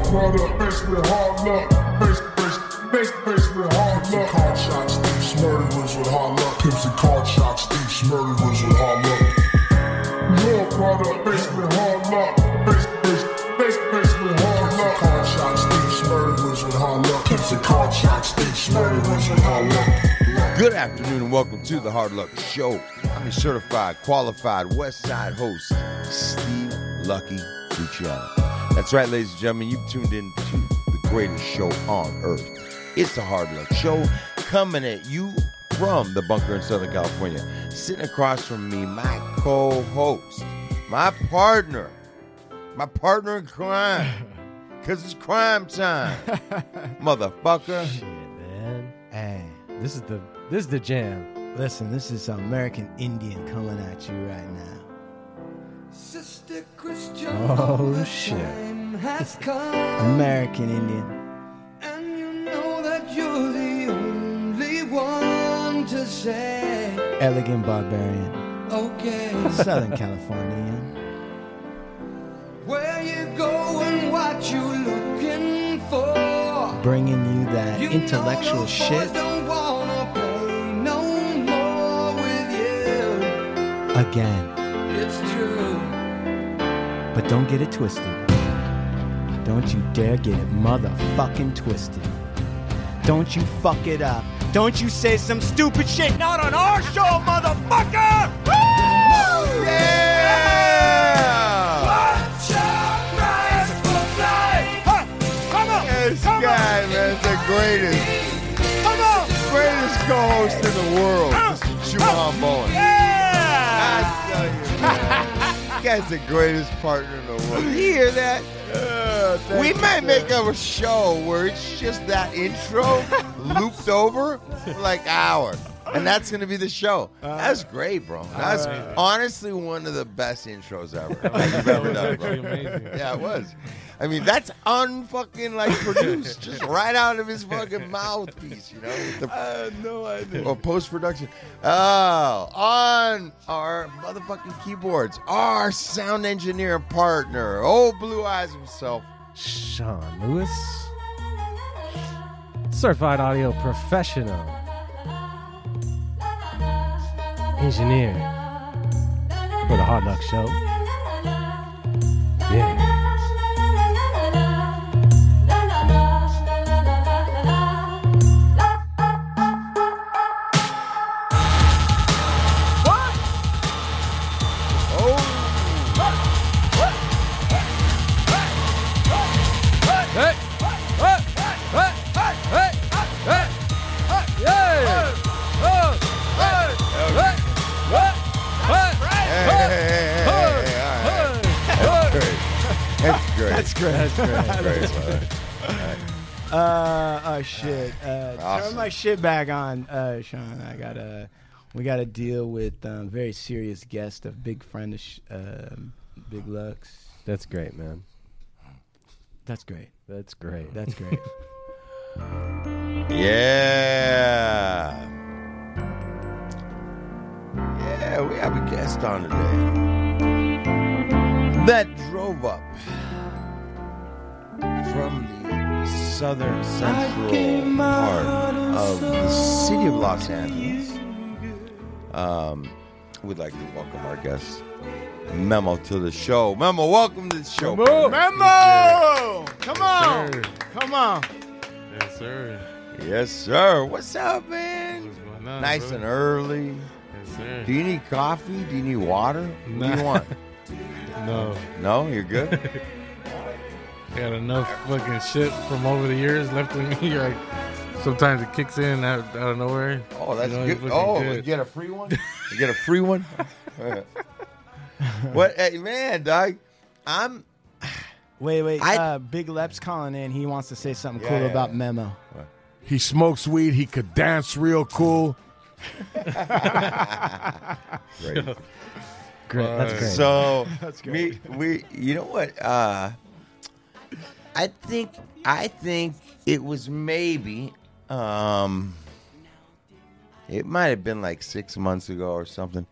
Your brother faced with hard luck. Face, face, face, face with hard Pimps luck. card shots, thieves, murderers with hard luck. Pimps and card shots, thieves, murderers with hard luck. Your brother faced with hard luck. Face, face, face, face with hard Pimps luck. card shots, thieves, murderers with hard luck. Pimps and card shots, thieves, murderers with hard luck. Good afternoon and welcome to the Hard Luck Show. I'm your certified, qualified West Side host, Steve Lucky Luciano. That's right, ladies and gentlemen, you've tuned in to the greatest show on earth. It's the Hard Luck Show coming at you from the bunker in Southern California. Sitting across from me, my co host, my partner, my partner in crime, because it's crime time, motherfucker. Shit, man. Hey, this is the this is the jam. Listen, this is American Indian coming at you right now. Christian, Oh, oh shit. has come, American Indian. and you know that you're the only one to say, Elegant barbarian. okay, Southern California. where you going, what you looking for? Bringing you that You intellectual shit don't wanna play no more with you. again. But don't get it twisted. Don't you dare get it motherfucking twisted. Don't you fuck it up. Don't you say some stupid shit not on our show, motherfucker! Woo! Yeah! This guy, man, is the greatest. Come on! Greatest co-host in the world, Mr. Juwan Bowen. I guy's the greatest partner in the world. You hear that? we might make up a show where it's just that intro looped over for like hour. And that's gonna be the show. That's great, bro. That's honestly one of the best intros ever. Like you've ever done, bro. Yeah, it was. I mean, that's unfucking like produced, just right out of his fucking mouthpiece, you know. the- I had no idea. or post production. Oh, on our motherfucking keyboards, our sound engineer partner, old Blue Eyes himself. Sean Lewis, certified audio professional, engineer for the Hard Luck Show. Yeah. That's great. That's great. That's great. Uh, oh shit. Uh, Turn my shit back on, uh, Sean. I gotta, we gotta deal with um, very serious guest, a big friend of sh- um Big Lucks. That's great, man. That's great. That's great. That's great. Yeah. Yeah, we have a guest on today that drove up from the southern central part of the city of Los Angeles. Um, we'd like to welcome our guest, Memo, to the show. Memo, welcome to the show. Memo! Memo, come on, Sir. come on. Yes, sir. Yes, sir. What's up, man? What's going on? Nice brother? and early. Yes, sir. Do you need coffee? Do you need water? What do you want? no, No, you're good. I got enough fucking shit from over the years left in me. Like sometimes it kicks in out, out of nowhere. Oh, that's You know, good. Oh, good. you get a free one? You get a free one? what? Hey, man, dog. I'm. Wait, wait. I- uh, Big Lep's calling in. He wants to say something Yeah, cool yeah, about yeah. Memo. He smokes weed. He could dance real cool. Great. Great. That's great. So That's we we you know what? Uh, I think I think it was maybe um, it might have been like six months ago or something,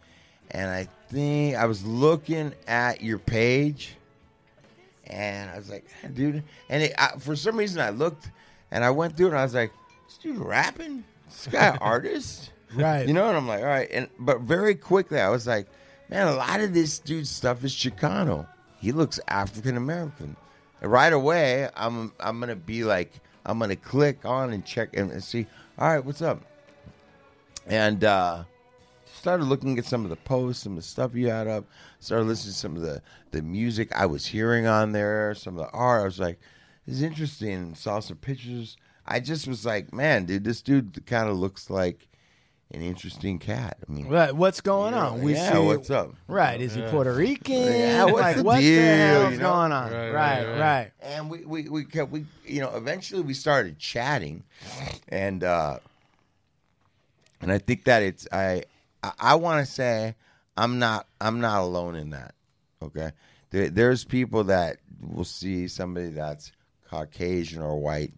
and I think I was looking at your page, And I was like, dude. And it, I, for some reason, I looked and I went through it and I was like, this dude rapping? This guy artist? Right. You know, and I'm like, all right. And but very quickly, I was like, man, a lot of this dude's stuff is Chicano. He looks African American. Right away, I'm I'm gonna be like, I'm gonna click on and check and, and see. All right, what's up? And uh, started looking at some of the posts, some of the stuff you had up. Started listening to some of the the music I was hearing on there, some of the art. I was like, this is interesting. Saw some pictures. I just was like, man, dude, this dude kind of looks like an interesting cat. I mean, Right, what's going on? We yeah, see what's up? Right, is he Puerto Rican? Yeah, what's like the what deal, the hell's you know? going on? Right, Right, right, right. right. and we we we kept we you know eventually we started chatting and uh and i think that it's i i, I want to say i'm not i'm not alone in that okay there, there's people that will see somebody that's caucasian or white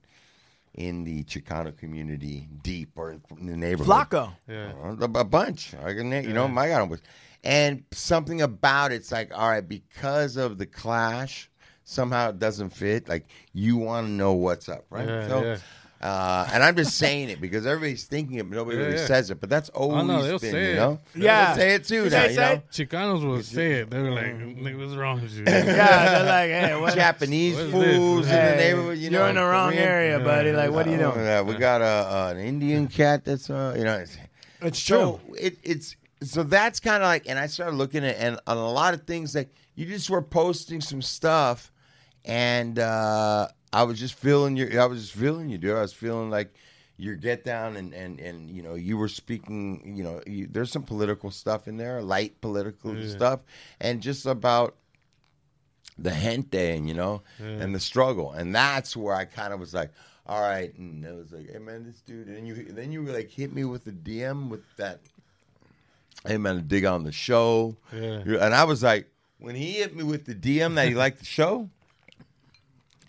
in the chicano community deep or in the neighborhood Flacco. Yeah. Uh-huh. a, a bunch. I can, you know, my God, was, and something about it's like, all right, because of the clash, somehow it doesn't fit. Like you want to know what's up, right? Yeah, so, yeah. Uh, and I'm just saying it because everybody's thinking it, but nobody Yeah, really yeah. says it. But that's always no, they'll been, say you it. know. Yeah. They'll say it too. You now, say- you say know? Chicanos will say it. They're like, what's wrong with you?" Yeah, they're like, hey, what? Japanese What is fools this? in the neighborhood. You you're know, in the wrong Korean- area, buddy. Like, what are you Oh, doing? yeah, we got a, uh, an Indian cat that's, uh, you know. It's, It's true. So it, it's so that's kind of like, and I started looking at and on a lot of things like you just were posting some stuff, and uh, I was just feeling your, I was just feeling you, dude. I was feeling like your get down and and and you know you were speaking, you know, you, there's some political stuff in there, light political stuff, and just about the gente and you know and the struggle and that's where i kind of was like all right and it was like hey man this dude and you then you like hit me with the dm with that hey man dig on the show Yeah. and i was like when he hit me with the dm that he liked the show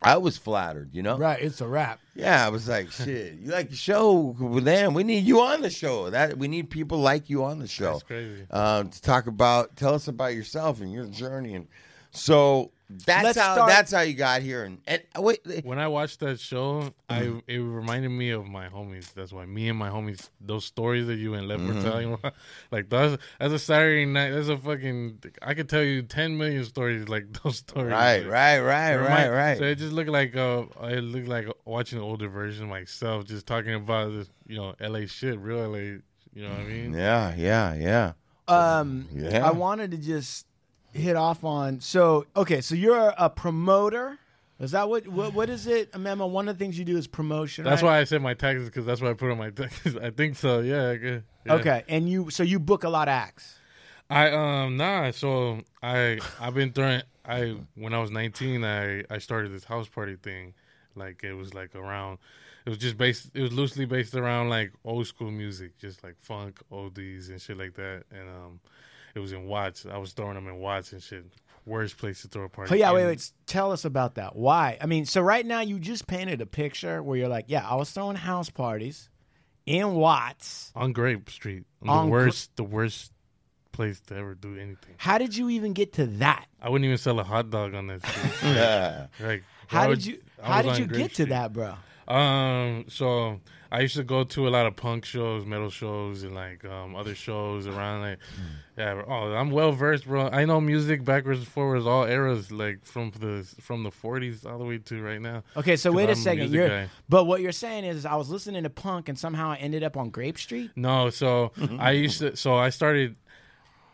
i was flattered you know Right, it's a wrap. yeah, I was like, shit, you like the show? Well, then we need you on the show. That we need people like you on the show. That's crazy. Um, to talk about, tell us about yourself and your journey, and so that's Let's how start- that's how you got here. And, and uh, wait, When I watched that show, I it reminded me of my homies. That's why me and my homies, those stories that you and Lev Mm-hmm. were telling, like that's as a Saturday night. That's a fucking. I could tell you ten million stories like those stories. right, Like, right, right, it right, right. So it just looked like uh, it looked like watching an older version of myself, just talking about this, you know, LA shit, real LA. You know what I mean? yeah, yeah, yeah. Um, Yeah. I wanted to just hit off on. So, okay, so you're a promoter. Is that what? What, what is it, Amema? One of the things you do is promotion. That's right? why I said my taxes because that's what I put on my taxes. I think so. Yeah. Yeah. Okay, and you so you book a lot of acts. I um nah. So I I've been throwing. I when I was 19, I I started this house party thing. Like it was like around. It was just based. It was loosely based around like old school music, just like funk, oldies, and shit like that. And um, it was in Watts. I was throwing them in Watts and shit. Worst place to throw a party. Oh yeah, wait, And- wait. Tell us about that. Why? I mean, so right now you just painted a picture where you're like, yeah, I was throwing house parties in Watts. on Grape Street. On the Gra- worst, the worst place to ever do anything. How did you even get to that? I wouldn't even sell a hot dog on that street. Yeah. like, How I did you? How did you on Grape get to that, bro? Um, so I used to go to a lot of punk shows, metal shows, and like um other shows around. Like, yeah, oh, I'm well versed, bro. I know music backwards and forwards, all eras, like from the from the 40s all the way to right now. Okay, so wait a I'm a second. music You're, but what you're saying is, I was listening to punk, and somehow I ended up on Grape Street. No, so I used to. So I started.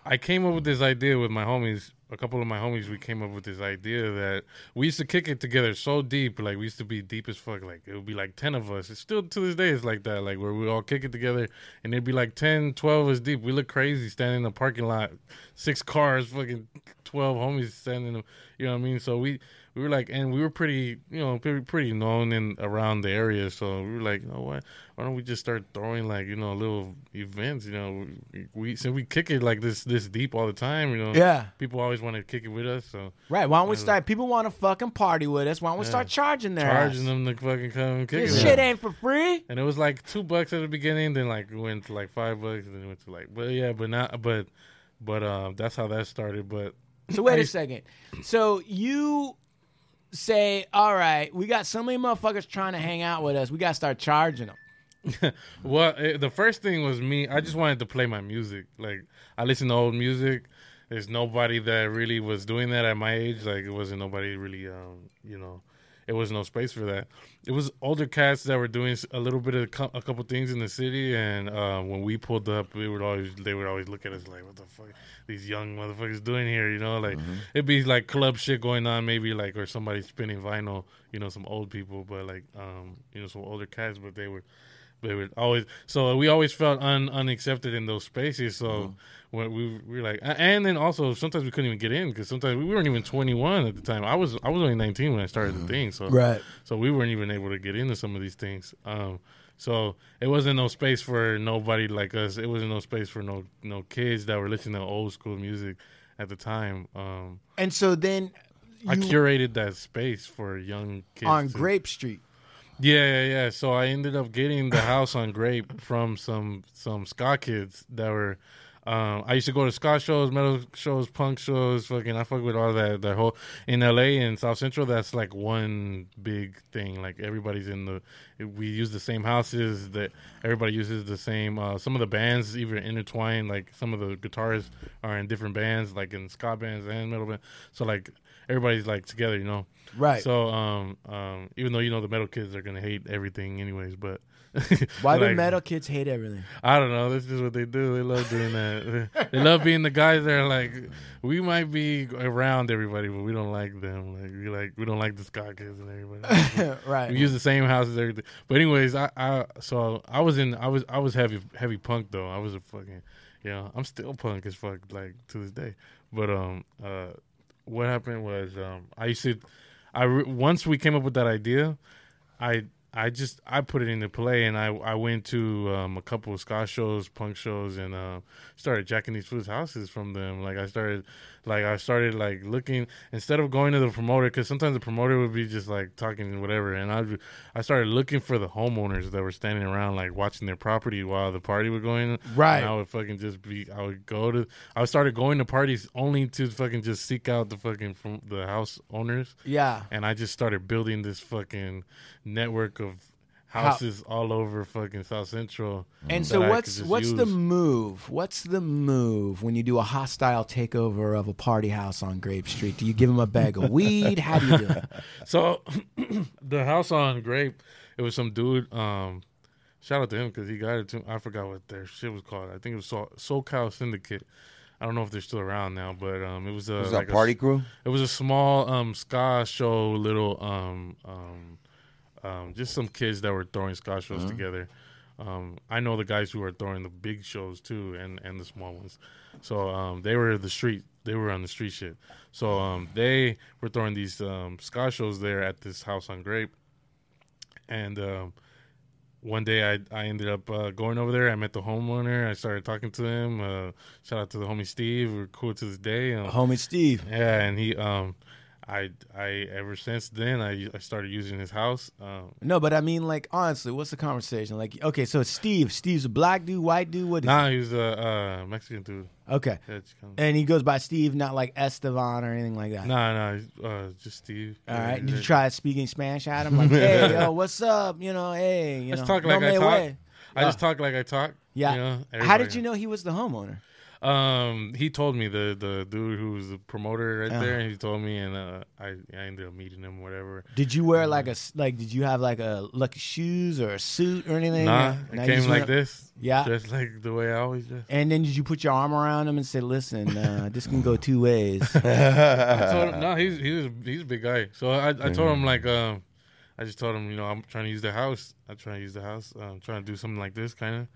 I came up with this idea with my homies. A couple of my homies, we came up with this idea that we used to kick it together so deep. Like we used to be deep as fuck. Like it would be like ten of us. It's still to this day. It's like that. Like where we all kick it together, and it'd be like 10, 12 of us deep. We look crazy standing in the parking lot, six cars, fucking twelve homies standing. You know what I mean? So we we were like, and we were pretty, you know, pretty, pretty known in around the area. So we were like, you know what? Why don't we just start throwing like you know little events? You know, we, we since we kick it like this this deep all the time. You know, Yeah. People always want to kick it with us, so Right. Why don't we start? People want to fucking party with us. Why don't we start charging their charging ass? them to fucking come kick This it. shit ain't for free. And it was like two bucks at the beginning, then like it went to like five bucks, and then it went to like, but yeah, but not, but, but um, that's how that started. But So wait a second. So you say, all right, we got so many motherfuckers trying to hang out with us, we got to start charging them? Well, eh, the first thing was me. I just wanted to play my music. Like I listen to old music. There's nobody that really was doing that at my age. Like it wasn't nobody really, um, you know, it was no space for that. It was older cats that were doing a little bit of co- a couple things in the city, and uh, when we pulled up, we would always they would always look at us like, "What the fuck these young motherfuckers doing here?" You know, like it'd be like club shit going on, maybe like or somebody spinning vinyl. You know, some old people, but like um, you know, some older cats, but they were they would always so we always felt un, unaccepted in those spaces. So when we, we were like and then also sometimes we couldn't even get in because sometimes we weren't even 21 at the time. I was i was only 19 when i started the thing so Right. so we weren't even able to get into some of these things. Um so it wasn't no space for nobody like us. It wasn't no space for no no kids that were listening to old school music at the time. Um And so then i you curated that space for young kids on to- Grape Street. Yeah, yeah, yeah. So I ended up getting the house on Grape from some some ska kids that were. Um, I used to go to ska shows, metal shows, punk shows. Fucking, I fuck with all that. That whole in LA and South Central. That's like one big thing. Like everybody's in the. We use the same houses. That everybody uses the same. Uh, some of the bands even intertwine. Like some of the guitarists are in different bands, like in ska bands and metal bands. So like everybody's like together, you know. Right. So, um, um, even though you know the metal kids are gonna hate everything, anyways, but Why do metal kids hate everything? I don't know. That's just what they do. They love doing that. they love being the guys that are like, we might be around everybody, but we don't like them. Like we like we don't like the ska kids and everybody. right. we use the same houses, everything. But anyways, I, I so I was in I was I was heavy heavy punk though. I was a fucking you know I'm still punk as fuck like to this day. But um uh what happened was um I used to I re- once we came up with that idea, I I just I put it into play and I I went to um, a couple of ska shows, punk shows, and uh, started jacking these fools' houses from them. Like I started, like I started like looking instead of going to the promoter because sometimes the promoter would be just like talking whatever, and I I started looking for the homeowners that were standing around like watching their property while the party was going. Right. And I would fucking just be I would go to I started going to parties only to fucking just seek out the fucking from the house owners yeah. and I just started building this fucking network of houses all over fucking South Central. And so I what's could just what's the move? What's the move when you do a hostile takeover of a party house on Grape Street? Do you give them a bag of weed? How do you do it? so the house on Grape? It was some dude. Um, shout out to him because he got it. To, I forgot what their shit was called. I think it was Soul, SoCal Syndicate. I don't know if they're still around now, but um, it was a Was like a party s- crew? It was a small um ska show, little um um um just some kids that were throwing ska shows together. Um, I know the guys who are throwing the big shows too, and and the small ones. So um, they were the street. They were on the street shit. So um, they were throwing these um, ska shows there at this house on Grape, and um, one day I I ended up uh, going over there. I met the homeowner. I started talking to him. Uh, shout out to the homie Steve. We're cool to this day. Um, Homie Steve. yeah, and he um I I ever since then I I started using his house. Um No, but I mean, like, honestly, what's the conversation? Like, okay, so Steve. Steve's a black dude, white dude. What is nah, he was a uh, Mexican dude. Okay. Yeah, And he goes by Steve, not like Estevan or anything like that. Nah, nah, uh, just Steve. All right. Did you try speaking Spanish at him? Like, hey, yo, what's up? You know, hey, you I just know, talk like no I talk. way. I just talk like I talk. Yeah. You know, How did you know he was the homeowner? Um, he told me the the dude who was the promoter right Uh-huh. there. And he told me, and uh, I I ended up meeting him. Whatever. Did you wear like a like? Did you have like a lucky shoes or a suit or anything? Nah, Or- it came like went- this. Yeah. just like the way I always dress. And then did you put your arm around him and say, "Listen, uh, this can go two ways"? I told him, no, he's he's he's a big guy. So I, I told him like um, I just told him you know I'm trying to use the house. I'm trying to use the house. I'm trying to do something like this, kind of,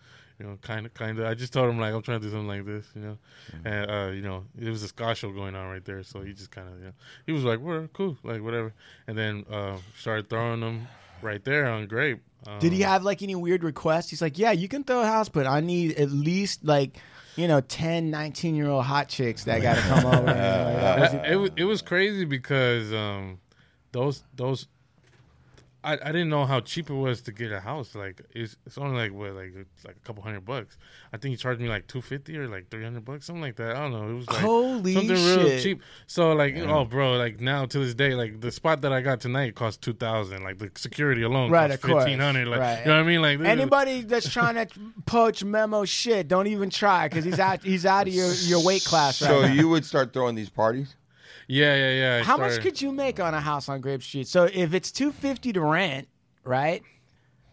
you know, kind of, kind of. I just told him like I'm trying to do something like this, you know, and uh, you know, it was a ska show going on right there. So he just kind of, you know, he was like, "We're cool, like whatever," and then uh, started throwing them right there on Grape. Um, Did he have like any weird requests? He's like, "Yeah, you can throw a house, but I need at least like." You know, 10, 19 year old hot chicks that got to come over. like, was Uh, it, was it was crazy because um, those those I, I didn't know how cheap it was to get a house. Like it's it's only like what like like a couple hundred bucks. I think he charged me like two fifty or like three hundred bucks, something like that. I don't know. It was like Holy something real cheap. So like oh bro, like now to this day, like the spot that I got tonight cost two thousand. Like the security alone, Right, cost fifteen hundred. Like Right. you know what I mean? Like this is- Anybody that's trying to poach Memo shit, don't even try because he's out. He's out of your, your weight class right So now. you would start throwing these parties? Yeah, yeah, yeah. I How much started- could you make on a house on Grape Street? So if it's two fifty to rent, right?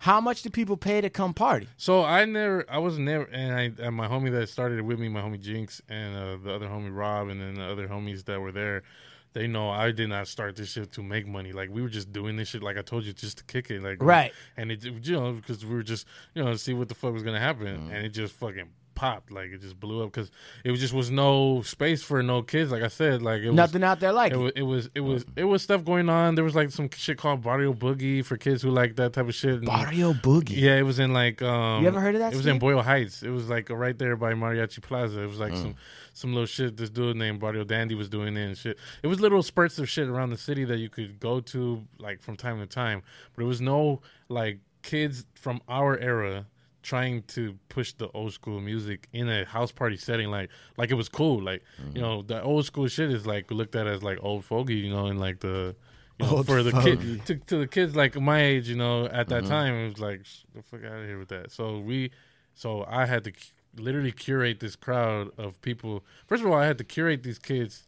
How much do people pay to come party? So I never, I was never, and I, and my homie that started it with me, my homie Jinx, and uh, the other homie Rob, and then the other homies that were there, they know I did not start this shit to make money. Like we were just doing this shit, like I told you, just to kick it, like Right. And it, you know, because we were just, you know, see what the fuck was gonna happen, and it just fucking popped, like it just blew up because it was just was no space for no kids. Like I said, like it was, Nothing out there like it it. was, it was it was it was stuff going on. There was like some shit called Barrio Boogie for kids who like that type of shit. and- Barrio Boogie. yeah, it was in like um You ever heard of that, It was in Boyle Heights. It was like right there by Mariachi Plaza. It was Mm. like some some little shit this dude named Barrio Dandy was doing it and shit. It was little spurts of shit around the city that you could go to like from time to time. But it was no like kids from our era trying to push the old school music in a house party setting like like it was cool. Like, Mm-hmm. you know, the old school shit is like looked at as like old fogey, you know, and like the you know, for the kid to, to the kids like my age, you know, at Mm-hmm. that time it was like the fuck out of here with that. So we, so I had to literally curate this crowd of people. First of all, I had to curate these kids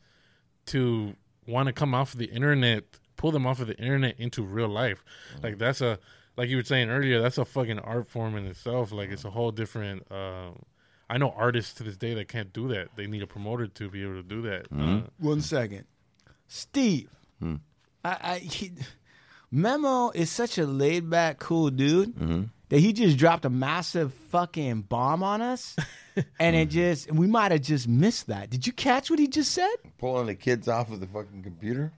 to want to come off of the internet, pull them off of the internet into real life. Mm-hmm. Like that's a like you were saying earlier, that's a fucking art form in itself. Like it's a whole different. Uh, I know artists to this day that can't do that. They need a promoter to be able to do that. Uh, One second, Steve. I, I he, Memo is such a laid back, cool dude that he just dropped a massive fucking bomb on us, and it just we might have just missed that. Did you catch what he just said? Pulling the kids off of the fucking computer?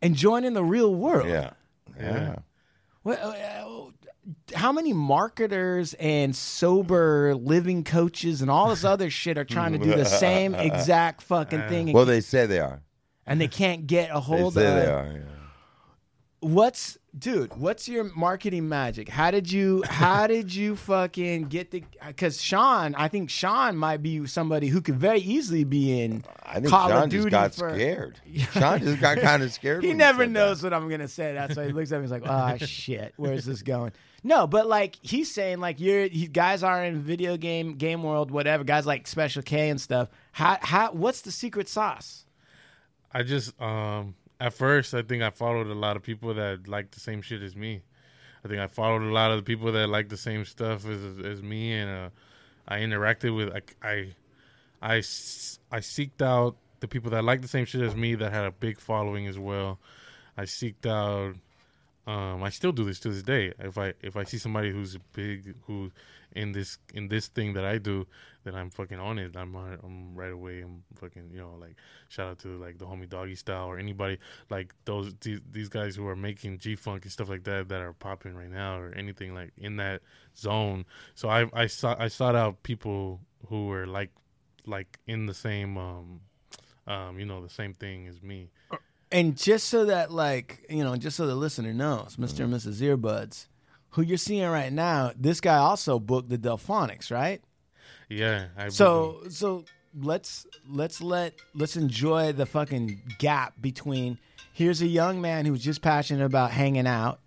And joining the real world. Yeah. Yeah. Well, uh, how many marketers and sober living coaches and all this other shit are trying to do the same exact fucking thing, and, Well, they say they are. and they can't get a They hold say of they are. Yeah. What's dude what's your marketing magic how did you how did you fucking get the because sean i think sean might be somebody who could very easily be in I think Call of Sean Duty just got for- scared. Sean just got kind of scared. he never said knows that. what i'm gonna say that's why he looks at me he's like oh shit where's this going no but like he's saying like you're he, guys are in video game game world whatever guys like special k and stuff how how what's the secret sauce I just um at first I think I followed a lot of people that like the same shit as me. I think I followed a lot of the people that like the same stuff as as me, and uh, I interacted with I, I I I seeked out the people that like the same shit as me that had a big following as well. I seeked out. Um, I still do this to this day. If I if I see somebody who's big who in this in this thing that I do, then I'm fucking on it. I'm on- I'm right away. I'm fucking you know like shout out to like the homie Doggy Style or anybody like those these, these guys who are making G Funk and stuff like that that are popping right now or anything like in that zone. So I I sought I sought out people who were like like in the same um um you know the same thing as me. And just so that, like, you know, just so the listener knows, Mr. and Mrs. Earbuds, who you're seeing right now, this guy also booked the Delfonics, right? Yeah. I So, so let's let's let let's enjoy the fucking gap between here's a young man who's just passionate about hanging out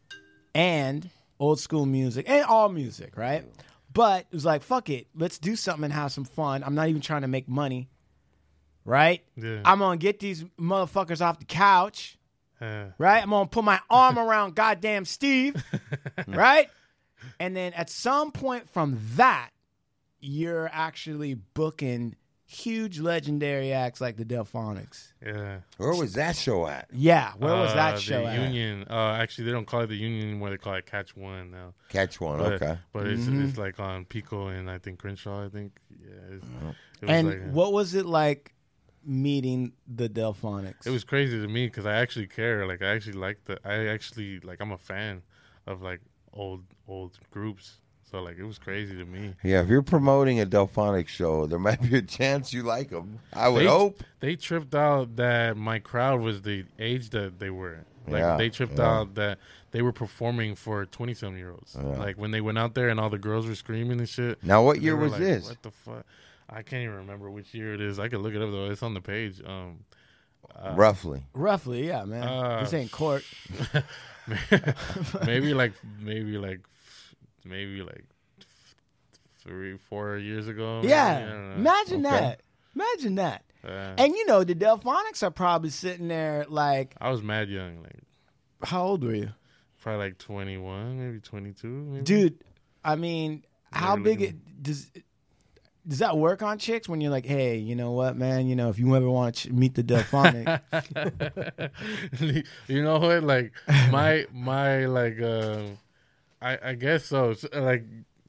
and old school music and all music, right? But it was like, fuck it, let's do something and have some fun. I'm not even trying to make money, right? Yeah. I'm gonna get these motherfuckers off the couch uh, right? I'm gonna put my arm around goddamn Steve, right? And then at some point from that, you're actually booking huge legendary acts like the Delfonics. yeah. Where was that show at? Yeah, where was Uh, that the show at? Union. Uh, actually, they don't call it the Union anymore. They call it Catch One now. Catch one. But, okay. But it's, Mm-hmm. it's like on Pico and I think Crenshaw. I think. Yeah. It's, it was And like, uh, what was it like meeting the Delfonics? It was crazy to me because I actually care. Like I actually like the. I actually like. I'm a fan of like old old groups. So like it was crazy to me. Yeah, if you're promoting a Delfonic show, there might be a chance you like them. I would they, hope. they tripped out that my crowd was the age that they were. Like Yeah, they tripped yeah. out that they were performing for twenty something year olds. Yeah. Like when they went out there and all the girls were screaming and shit. Now, what year was like, this? What the fuck? I can't even remember which year it is. I could look it up though. It's on the page. Um, uh, Roughly. Roughly, yeah, man. Uh, this ain't court. maybe like maybe like maybe like three four years ago. maybe? Yeah, imagine Okay. that. Imagine that. Yeah. And you know, the Delfonics are probably sitting there like, I was mad young, like how old were you? probably like twenty one, maybe twenty two. Maybe. Dude, I mean, how big it does does that work on chicks when you're like, hey, you know what, man? You know, if you ever want to ch- meet the Delfonic, you know what? Like my my like uh, I I guess so. It's, uh, like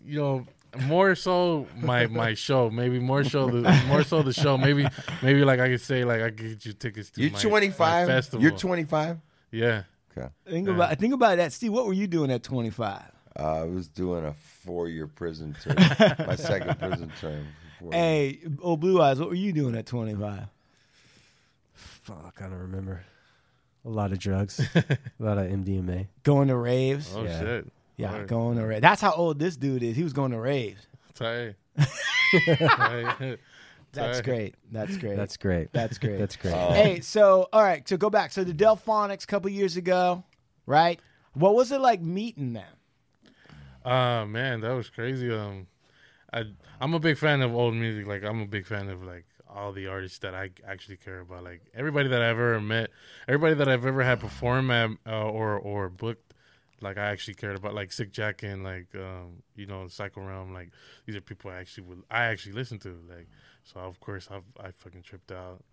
you know. More so, my my show. Maybe more so the more so the show. Maybe maybe like I could say like I could get you tickets to You're my, 25. my festival. You're 25. Yeah, Okay. think Yeah. about think about that. Steve, what were you doing at 25? Uh, I was doing a four-year prison term. my second prison term. Four Hey, old Blue Eyes, what were you doing at 25? Fuck, I don't remember. A lot of drugs, a lot of MDMA. Going to raves? Oh Yeah. shit. yeah, Word. going to raves. That's how old this dude is. He was going to raves. Tight. Tight. That's great. That's great. That's great. That's great. That's great. Oh. hey, so all right, so go back. So the Delfonics a couple years ago, right? What was it like meeting them? Ah man, that was crazy. Um, I I'm a big fan of old music. Like I'm a big fan of like all the artists that I actually care about. Like everybody that I've ever met, everybody that I've ever had perform at uh, or or booked. Like I actually cared about, like Sick Jacken like um, you know Psycho Realm. Like these are people I actually would I actually listen to. Like so, of course I I fucking tripped out,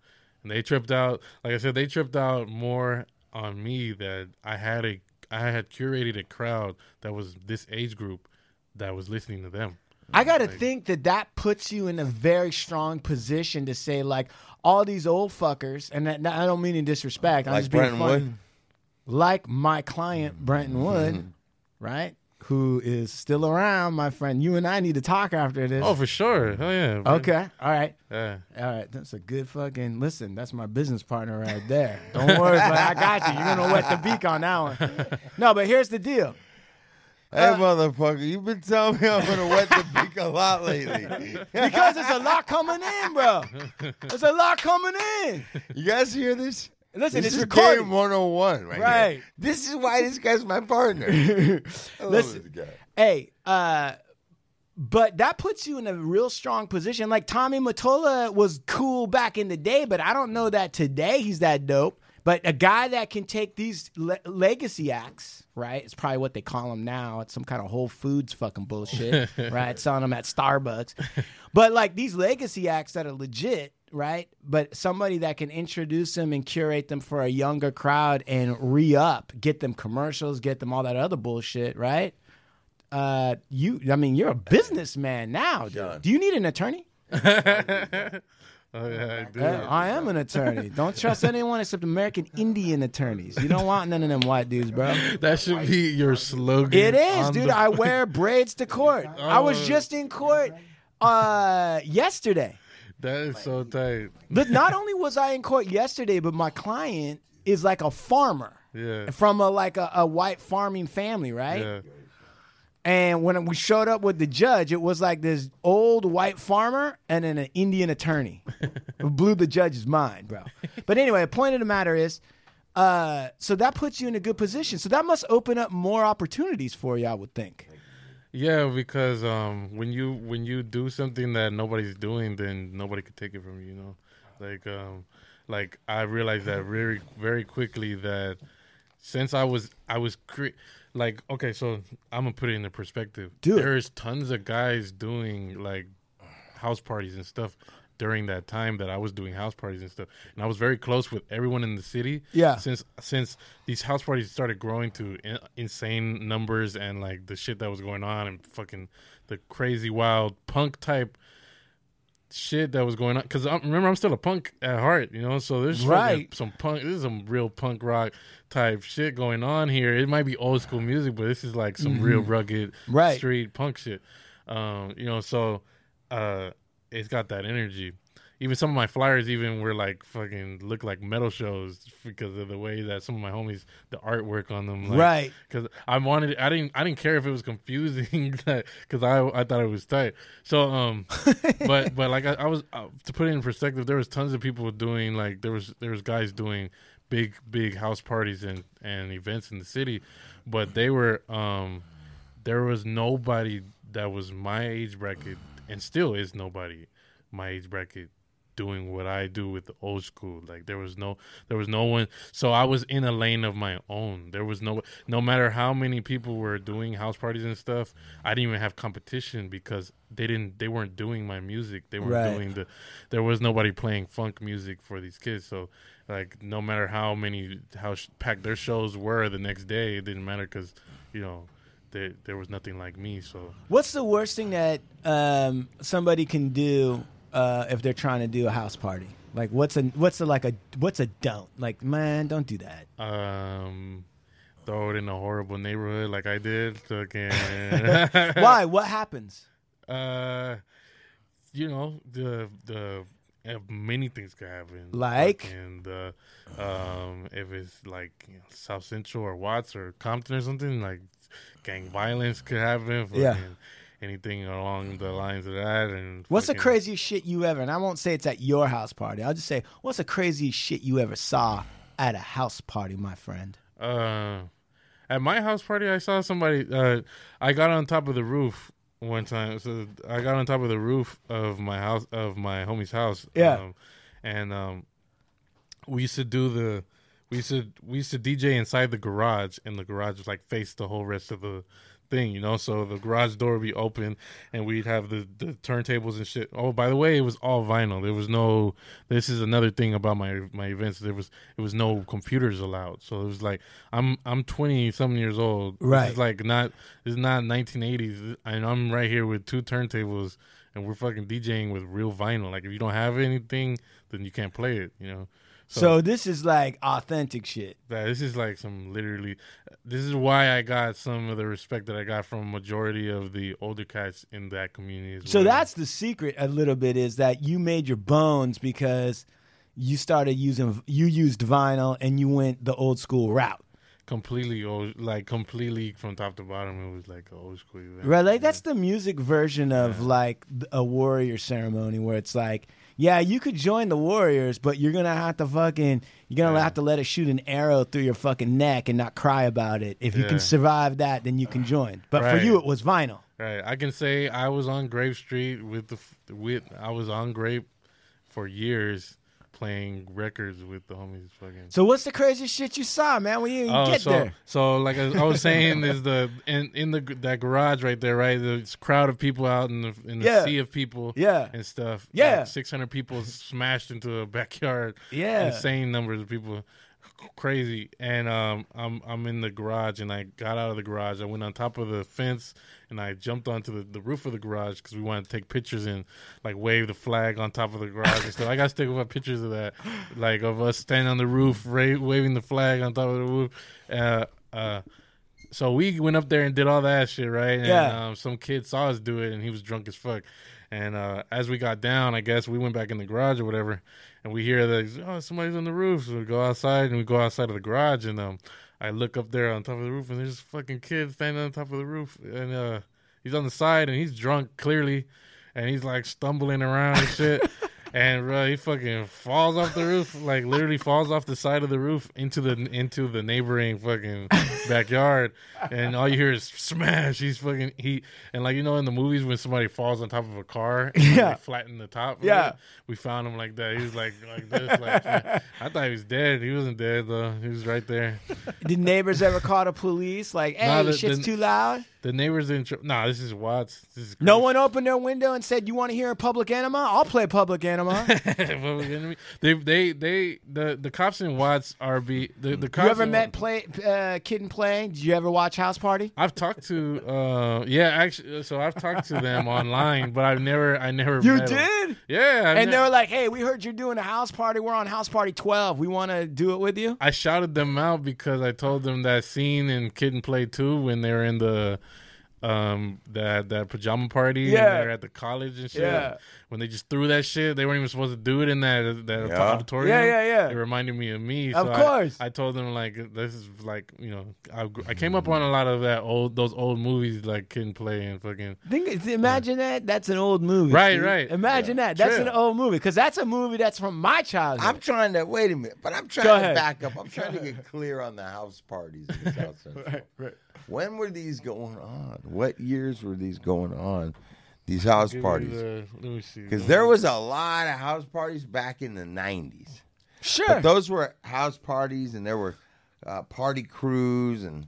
and they tripped out. Like I said, they tripped out more on me that I had a I had curated a crowd that was this age group that was listening to them. I got to Like- think that that puts you in a very strong position to say like all these old fuckers, and that, I don't mean in disrespect. I'm Like just being Brenton funny. Wood? like my client Brenton Wood, mm-hmm. right? Who is still around, my friend. You and I need to talk after this. Oh, for sure. Hell yeah. okay, all right. Yeah. All right, that's a good fucking listen. That's my business partner right there. Don't worry, but I got you. You're gonna wet the beak on that one. No, but here's the deal. Hey, uh, motherfucker, you've been telling me I'm gonna wet the beak a lot lately. Because there's a lot coming in, bro. There's a lot coming in. You guys hear this? Listen, this it's is recorded. game 101 right, Right. here. This is why this guy's my partner. I love Listen. this guy. Hey, uh, but that puts you in a real strong position. Like Tommy Mottola was cool back in the day, but I don't know that today he's that dope. But a guy that can take these le- legacy acts, right? It's probably what they call them now. It's some kind of Whole Foods fucking bullshit, right? Selling them at Starbucks. But like these legacy acts that are legit, right? But somebody that can introduce them and curate them for a younger crowd and re up, get them commercials, get them all that other bullshit, right? Uh, you, I mean, you're a businessman now, dude. Do you need an attorney? Oh yeah, I do. Uh, I am an attorney. Don't trust anyone except American Indian attorneys. You don't want none of them white dudes, bro. That should be your slogan. It is, dude. the- I wear braids to court. I was just in court uh yesterday. That is so tight. But not only was I in court yesterday, but my client is like a farmer Yeah. from a like a, a white farming family, right? Yeah. And when we showed up with the judge, it was like this old white farmer and then an Indian attorney. it blew the judge's mind, bro. But anyway, the point of the matter is, uh, so that puts you in a good position. So that must open up more opportunities for you, I would think. Yeah, because um, when you when you do something that nobody's doing, then nobody could take it from you. You know, like um, like I realized that very very quickly that since I was I was cre- like okay, so I'm gonna put it into perspective. It. There's tons of guys doing like house parties and stuff during that time that I was doing house parties and stuff, and I was very close with everyone in the city. Yeah. Since since these house parties started growing to in, insane numbers and like the shit that was going on and fucking the crazy wild punk type shit that was going on because remember I'm still a punk at heart, you know. So there's Right. some punk. This is some real punk rock type shit going on here. It might be old school music, but this is like some real rugged Mm-hmm. Right. street punk shit. Um, you know, so uh, it's got that energy. Even some of my flyers even were like fucking look like metal shows because of the way that some of my homies the artwork on them like, Right. because I wanted I didn't I didn't care if it was confusing because I I thought it was tight so um but but like I, I was uh, to put it in perspective there was tons of people doing like there was there was guys doing big big house parties and and events in the city but they were um there was nobody that was my age bracket and still is nobody my age bracket doing what I do with the old school. Like there was no there was no one so I was in a lane of my own. There was no no matter how many people were doing house parties and stuff, I didn't even have competition because they didn't they weren't doing my music. They weren't Right. doing the there was nobody playing funk music for these kids. So like no matter how many how sh- packed their shows were the next day, it didn't matter cuz you know there there was nothing like me. So What's the worst thing that um, somebody can do uh, if they're trying to do a house party? Like, what's a what's a like a what's a don't? Like, man, don't do that. um throw it in a horrible neighborhood like I did. Why? What happens? Uh, you know the the uh, many things could happen. Like? and the um, if it's like you know, South Central or Watts or Compton or something, like gang violence could happen. Yeah. Anything along the lines of that, and What's the craziest shit you ever? And I won't say it's at your house party. I'll just say, what's the craziest shit you ever saw at a house party, my friend? Uh, at my house party, I saw somebody. Uh, I got on top of the roof one time. So I got on top of the roof of my house, of my homie's house. Yeah. Um, and um, we used to do the. We used to we used to DJ inside the garage, and the garage was like faced the whole rest of the thing, you know. So the garage door would be open, and we'd have the the turntables and shit. Oh, by the way, it was all vinyl. There was no. This is another thing about my my events. There was it was no computers allowed. So it was like I'm I'm twenty something years old. Right. This is like not it's not 1980s, and I'm right here with two turntables, and we're fucking DJing with real vinyl. Like if you don't have anything, then you can't play it. You know. So, this is like authentic shit. That this is like some literally. This is why I got some of the respect that I got from majority of the older cats in that community. As So well. that's the secret a little bit is that you made your bones because you started using you used vinyl and you went the old school route. completely old, like completely from top to bottom. It was like an old school event. Right, like that's the music version of like a warrior ceremony where it's like, yeah, you could join the warriors, but you're gonna have to fucking, you're gonna Yeah. have to let it shoot an arrow through your fucking neck and not cry about it. If you Yeah. can survive that, then you can join. But for you, it was vinyl. Right. I can say I was on Grape Street with the with I was on Grape for years playing records with the homies. Fucking. So what's the craziest shit you saw, man? When you Oh, get so there? so like I, I was saying, is the in in the that garage right there, right? This crowd of people out in the in the Yeah. sea of people, Yeah. and stuff. Yeah. six hundred people smashed into a backyard. Yeah. insane numbers of people, crazy. And um, I'm I'm in the garage, and I got out of the garage. I went on top of the fence, and I jumped onto the, the roof of the garage because we wanted to take pictures and like wave the flag on top of the garage and stuff. I got to take up pictures of that, like of us standing on the roof, ra- waving the flag on top of the roof. Uh, uh, so we went up there and did all that shit, right? And Yeah. um, some kid saw us do it, and he was drunk as fuck. And uh, as we got down, I guess we went back in the garage or whatever, and we hear that oh somebody's on the roof. So we go outside and we go outside of the garage, and um, I look up there on top of the roof, and there's this fucking kid standing on top of the roof, and uh, he's on the side and he's drunk clearly, and he's like stumbling around and shit. And bro, he fucking falls off the roof, like literally falls off the side of the roof into the into the neighboring fucking backyard, and all you hear is smash. He's fucking he and like you know in the movies when somebody falls on top of a car, and Yeah. flatten the top. Yeah. we found him like that. He was like like this. Like I thought he was dead. He wasn't dead though. He was right there. Did neighbors ever call the police? Like, hey, the- shit's the- too loud. The neighbors in. Tr- nah, this is Watts. This is No one opened their window and said, "You want to hear a Public Enema? I'll play Public Enema." Public Enemy. They, they, they, the, the cops in Watts are be the the cops. you ever met play uh, Kid and Play? Did you ever watch House Party? I've talked to, uh, yeah, actually, so I've talked to them online, but I've never, I never. You did? Yeah, I've And ne- they were like, "Hey, we heard you're doing a house party. We're on House Party 12. We want to do it with you." I shouted them out because I told them that scene in Kid and Play Two when they were in the um that that pajama party and Yeah. they're at the college and shit. Yeah. When they just threw that shit, they weren't even supposed to do it in that that Yeah. auditorium. Yeah, yeah, yeah. It reminded me of me. Of so I- course. I, told them like this is like you know I, I came up on a lot of that old those old movies like Kid and Play and fucking Think, imagine that. That's an old movie. Right, Steve. right. Imagine that. That's True. an old movie because that's a movie that's from my childhood. I'm trying to wait a minute, but I'm trying Go to ahead. back up. I'm trying to get clear on the house parties in the South Central. right, right. When were these going on? What years were these going on? These house Give parties? the- let me see. Because there was a lot of house parties back in the '90s. Sure. But those were house parties, and there were uh, party crews, and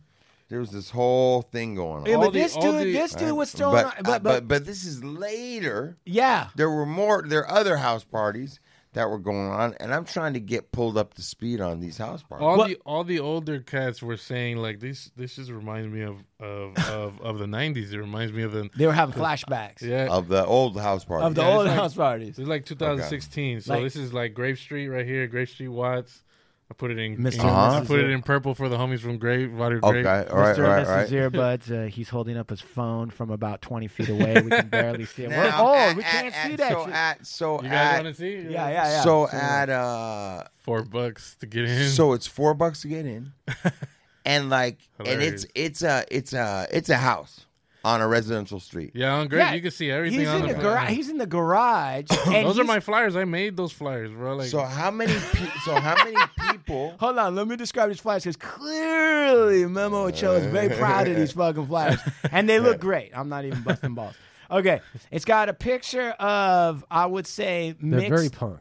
there was this whole thing going on. yeah, but the- this all dude, the- this dude was throwing. but, on, uh, but, but, but but this is later. yeah. There were more. There are other house parties that were going on, and I'm trying to get pulled up to speed on these house parties. all What- the all the older cats were saying like this this just reminds me of of of, of the nineties. It reminds me of the They were having flashbacks yeah. of the old house parties. of the Yeah, it's old like- house parties. It's like 2016. So Like- this is like Grape Street right here, Grape Street Watts. I put it in. Mr. in- Uh-huh. I put it in purple for the homies from Grape, Water Grape. Okay, all right, Mr. all right, and all right. Mrs. Earbuds, uh, he's holding up his phone from about 20 feet away. We can barely see it. We're Now, old. at- we can't at- see that So shit. at so You guys at want to see? yeah, yeah, yeah. so at uh Four bucks to get in. so it's four bucks to get in, and like and it's Hilarious. it's a it's a it's a house on a residential street. yeah, on Grape Yeah, you can see everything he's on in the, the garage. He's in the garage. and Those are he's- my flyers. I made those flyers, bro. Like So how many pe- so how many people? Hold on, let me describe these flyers because clearly Memo Ochoa is very proud of these fucking flyers, and they look great. I'm not even busting balls. Okay, it's got a picture of I would say They're mixed. very punk.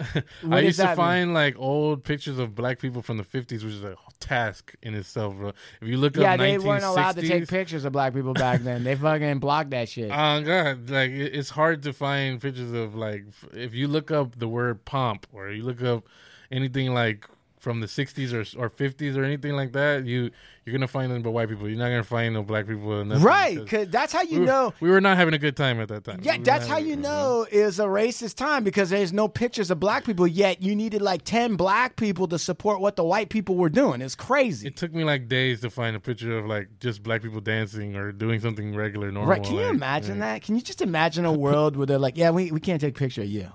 I used to mean? find like old pictures of black people from the 50s, which is a task in itself, bro. If you look Yeah, up they 1960s, weren't allowed to take pictures of black people back then. They fucking blocked that shit. Oh god, like it's hard to find pictures of like if you look up the word pomp or you look up anything like from the 60s or or 50s or anything like that, you you're gonna find them but white people. You're not gonna find no black people. Right, because that's how you we know. we were not having a good time at that time. Yeah, We that's how you know is a racist time because there's no pictures of black people yet. You needed like ten black people to support what the white people were doing. It's crazy. It took me like days to find a picture of like just black people dancing or doing something regular, normal. Right? Can you like, imagine yeah. that? Can you just imagine a world where they're like, "Yeah, we, we can't take a picture of you."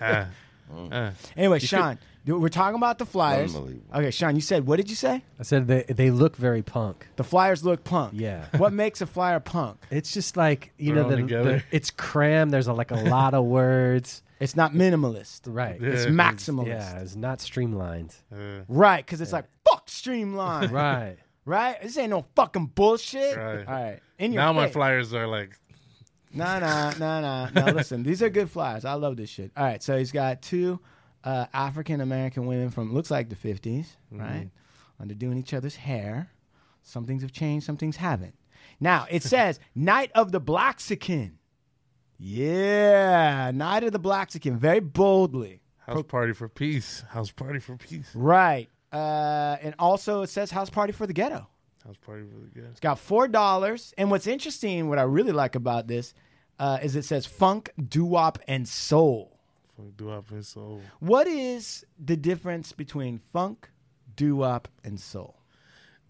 Ah, ah. anyway, Sean, dude, we're talking about the flyers. Unbelievable. Okay, Sean, you said what did you say? I said they they look very punk. The flyers look punk. Yeah. what makes a flyer punk? It's just like you Thrown know the, together. the it's crammed. There's a, like a lot of words. It's not minimalist. Right. Yeah. It's It's- maximalist. Yeah, it's not streamlined. Uh, Right, because it's like fuck streamline. Right. Right? This ain't no fucking bullshit. Right. All right. In your now my face. flyers are like Nah, nah, nah, nah. Now listen, these are good flyers. I love this shit. All right, so he's got two uh, African American women from looks like the 50s, right? And they're doing each other's hair. Some things have changed, some things haven't. Now it says Night of the Blaxican. Yeah, Night of the Blaxican, very boldly. house party for peace. House party for peace. Right. Uh, and also it says House Party for the Ghetto. House party for the guys. It's got four dollars. And what's interesting, what I really like about this, uh, is it says funk, doo wop, and soul. Fuck doo wop and soul. What is the difference between funk, doo wop, and soul?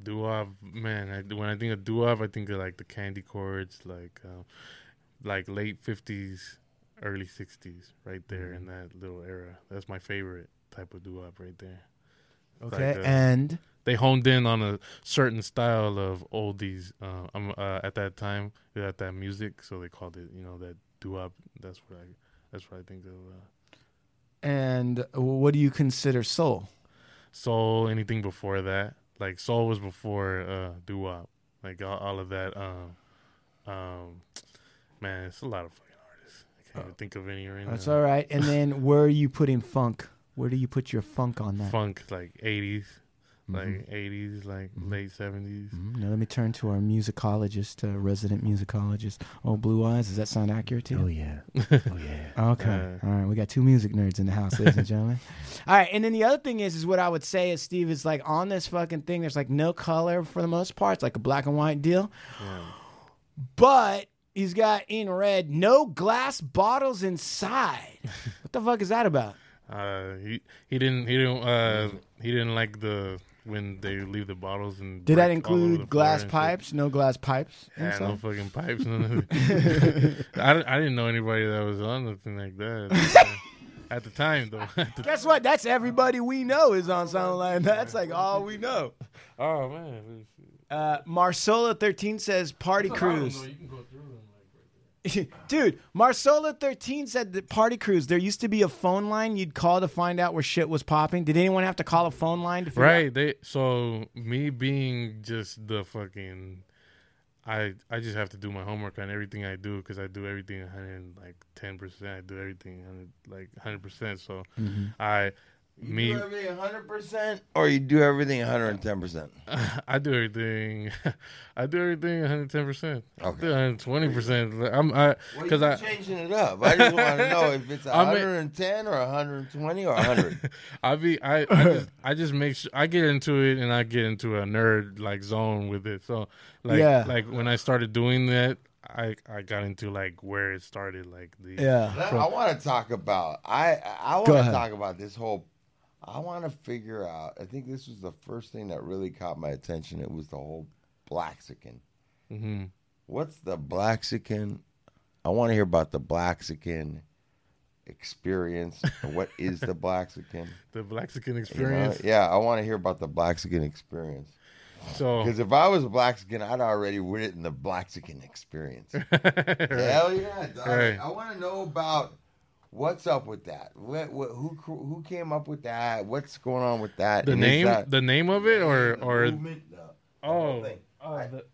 Doo wop, man. I, when I think of doo wop, I think of like the candy chords, like um, like late fifties, early sixties, right there in that little era. That's my favorite type of doo wop right there. Okay, Like, uh, and they honed in on a certain style of oldies uh, um, uh, at that time at that music, so they called it, you know, that doo. That's what I, that's what I think of. Uh, and what do you consider soul? soul, anything before that, like soul was before uh, doo like all, all of that. Um, um, man, it's a lot of fucking artists. I can't even think of any right That's now. That's all right. And then where are you putting funk? Where do you put your funk on that? Funk like eighties, like '80s, like late '70s. Mhm. Now let me turn to our musicologist, uh, resident musicologist. Oh, Blue Eyes. Does that sound accurate to you? Oh yeah. Oh yeah. Okay. Uh, All right. We got two music nerds in the house, ladies and gentlemen. All right. And then the other thing is, is what I would say is, Steve, is like on this fucking thing, there's like no color for the most part. It's like a black and white deal. But he's got in red no glass bottles inside. what the fuck is that about? Uh, he he didn't he didn't uh he didn't like the when they leave the bottles and Did that break all over the include glass and shit. pipes? No glass pipes? Yeah, no fucking pipes. none of. I, didn't- I didn't know anybody that was on nothing like that at the time, though. The- Guess what? That's everybody we know is on something like that. That's like all we know. oh man, Uh, Marsola thirteen says party crews. You can go through them. Dude, Marsola thirteen said that party crews. There used to be a phone line you'd call to find out where shit was popping. Did anyone have to call a phone line to figure out- Right. They so me being just the fucking. I I just have to do my homework on everything I do because I do everything 100 like 10 percent. I do everything 100, like 100 percent. So Mm-hmm. I You me do everything 100% or you do everything 110%? I do everything. I do everything 110 percent. Okay. 120 percent. I'm I Well, because you're I changing it up. I just want to know if it's 110 or 120 or 100. I be I I just, I just make sure I get into it and I get into a nerd like zone with it. So like Yeah. like when I started doing that, I I got into like where it started, like the Yeah. I want to talk about. I I want to talk about this whole. I want to figure out. I think this was the first thing that really caught my attention. It was the whole Blaxican. hmm What's the Blaxican? I want to hear about the Blaxican experience. what is the Blaxican? the Blaxican You know? experience. Yeah, I want to hear about the Blaxican experience. So Because if I was a Blaxican, I'd already written the Blaxican experience. Hell yeah! dog. Right. I want to know about what's up with that. What, what, who, who came up with that? What's going on with that? the And name that- the name of it or the or movement, the- the oh whole thing. oh the,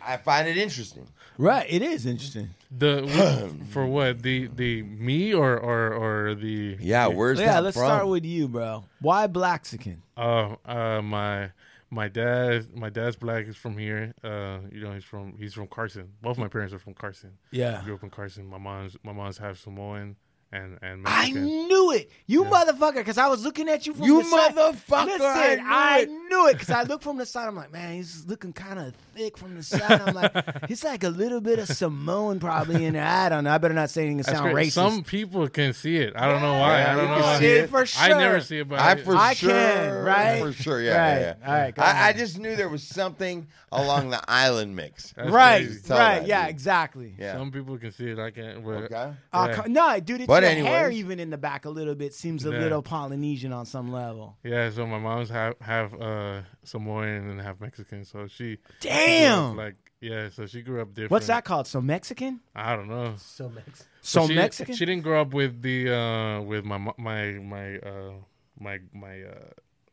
I find it interesting. Right. It is interesting. the for what the the me or or or the Yeah, where's yeah. that Let's from? start with you, bro. Why Blaxican? Uh, uh, my my dad, my dad's black. is from here. Uh, you know, he's from he's from Carson. Both my parents are from Carson. Yeah. grew up in Carson. My mom's my mom's half Samoan and and I knew it, you motherfucker, because I was looking at you from You the side. motherfucker, Listen, I knew I it. knew it because I looked from the side. I'm like, man, he's looking kind of thick from the side. I'm like, he's like a little bit of Samoan probably in there. I don't know. I better not say anything to sound racist. Some people can see it. I don't know why. Yeah, I don't you know. can why. see it. for I never sure. see it, but I for I sure, can, right? For sure, yeah, Right. yeah, yeah. All right, I, I just knew there was something along the island mix. That's right, right, that, yeah, dude. exactly. Yeah. Some people can see it. I can't. But Okay. Uh, Yeah. co- no, dude, it's But your hair even in the back a little bit seems a Yeah. little Polynesian on some level. Yeah, so my mom's half half uh, Samoan and half Mexican. So she grew up, Damn. like yeah. So she grew up different. What's that called? So Mexican? I don't know. So Mexican. So she, Mexican? She didn't grow up with the uh, with my my my uh, my my uh,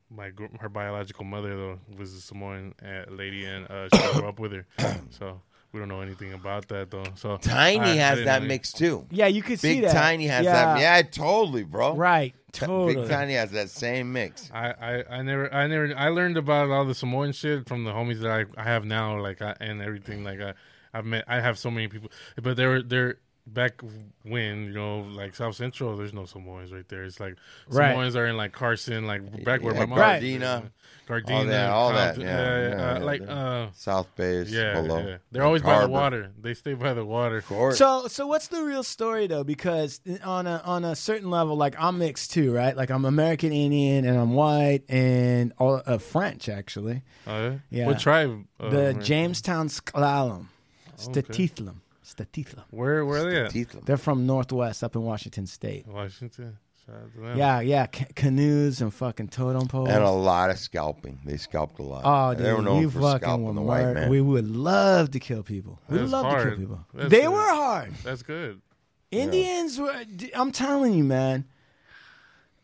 my gr- her biological mother though was a Samoan uh, lady and uh, she grew up with her. So we don't know anything about that though. So Tiny I- I has didn't that know- mix too. yeah, you could see Big that. Tiny has that. Yeah, totally, bro. Right. T- Totally. Big Tiny has that same mix. I, I, I never I never I learned about all the Samoan shit from the homies that I, I have now like I, and everything like I I've met I have so many people but they were they're back when you know like South Central there's no Samoans right there it's like Right. Samoans are in like Carson like back where Yeah, my mom Right. Gardena. Gardena All that, all that, Compton, yeah, yeah, yeah, uh, like uh South Bay yeah, below. yeah. they're always by the water they stay by the water Of course. So, so what's the real story though? Because on a on a certain level, like I'm mixed too, right? Like I'm American Indian and I'm white and all, uh, French actually. oh, yeah? Yeah. what tribe uh, the man? Jamestown S'Klallam, Okay. Statithlam, Statithlam. where where are they at Teeth. They're from Northwest, up in Washington State. Washington Shout out to them. Yeah, yeah, ca- canoes and fucking totem poles. And a lot of scalping. They scalped a lot. Oh, they were dude, known you for fucking scalping were the white murder. man. We would love to kill people. We would That's love to hard. kill people. That's they good. were hard. that's good Indians were. d- I'm telling you, man.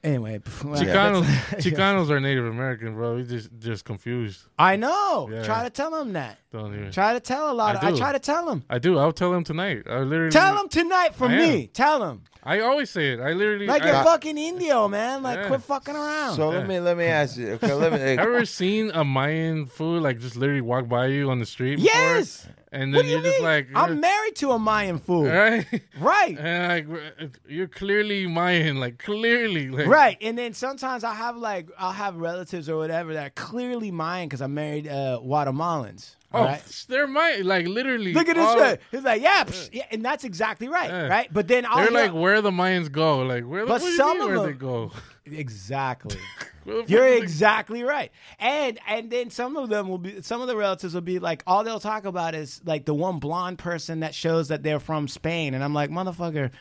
Anyway, well, Chicanos, Chicanos are Native American, bro. We just just confused. I know. Yeah. Try to tell him that. Don't even. Try to tell a lot. I Of, I try to tell him. I do. I'll tell him tonight. I literally Tell him tonight from I me. am. Tell him. I always say it. I literally. Like I, you're fucking Indio, man. Like Yeah. quit fucking around. So let me let me ask you. Okay, let me. Ever seen a Mayan food like just literally walk by you on the street? before? yes. And What then do you you're just mean? like, I'm married to a Mayan fool. right, Right. and like you're clearly Mayan, like clearly, like, Right, and then sometimes I have like I'll have relatives or whatever that are clearly mine because I married uh, Guatemalans. Oh, right? they're Mayan, like literally. Look at this He's like, yeah, psh, yeah, and that's exactly right, Yeah. right? But then They're like where the Mayans go, like where. The, But some mean of where them- they go. exactly. Where the fuck You're exactly right. And and then some of them will be some of the relatives will be like all they'll talk about is like the one blonde person that shows that they're from Spain and I'm like, "Motherfucker,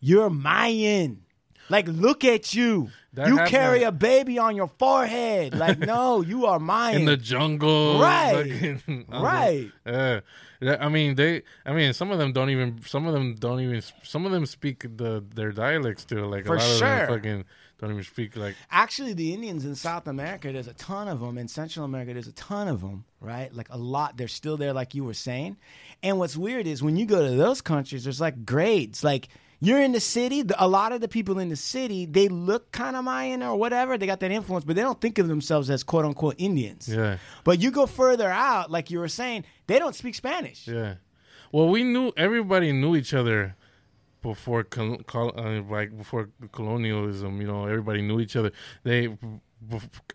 you're Mayan." Like look at you. That you happened- carry a baby on your forehead. Like no, you are mine. in the jungle, Right. fucking- uh-huh. Right. Yeah, I mean they. I mean some of them don't even. Some of them don't even. Some of them speak the their dialects too. Like For a lot of sure. them fucking don't even speak like. Actually, the Indians in South America, there's a ton of them. In Central America, there's a ton of them, right? Like a lot. They're still there, like you were saying. And what's weird is when you go to those countries, there's like grades. Like you're in the city, the, a lot of the people in the city, they look kind of Mayan or whatever. They got that influence, but they don't think of themselves as quote unquote Indians. Yeah, But you go further out, like you were saying, they don't speak Spanish. yeah. Well, we knew everybody knew each other before col- col- uh, like before colonialism. You know, everybody knew each other. They.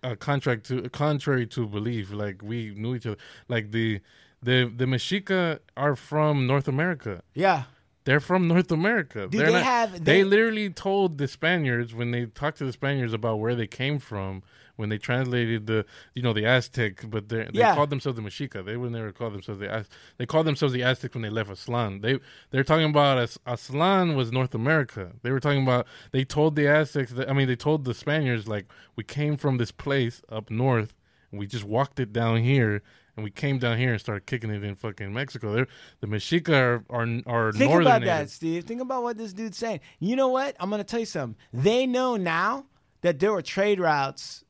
Uh, contract to contrary to belief, like we knew each other. Like the the the Mexica are from North America. Yeah. They're from North America. They not- have- They, they- literally told the Spaniards when they talked to the Spaniards about where they came from when they translated the you know the Aztec, but they they Yeah. called themselves the Mexica. They would never call themselves the Az- they called themselves the Aztecs when they left Aztlan. They they're talking about As- Aztlan was North America. They were talking about they told the Aztecs. That, I mean, they told the Spaniards like we came from this place up north and we just walked it down here. And we came down here and started kicking it in fucking Mexico. They're, the Mexica are are, are Think northern about that. Steve. Think about what this dude's saying. You know what? I'm going to tell you something. They know now that there were trade routes,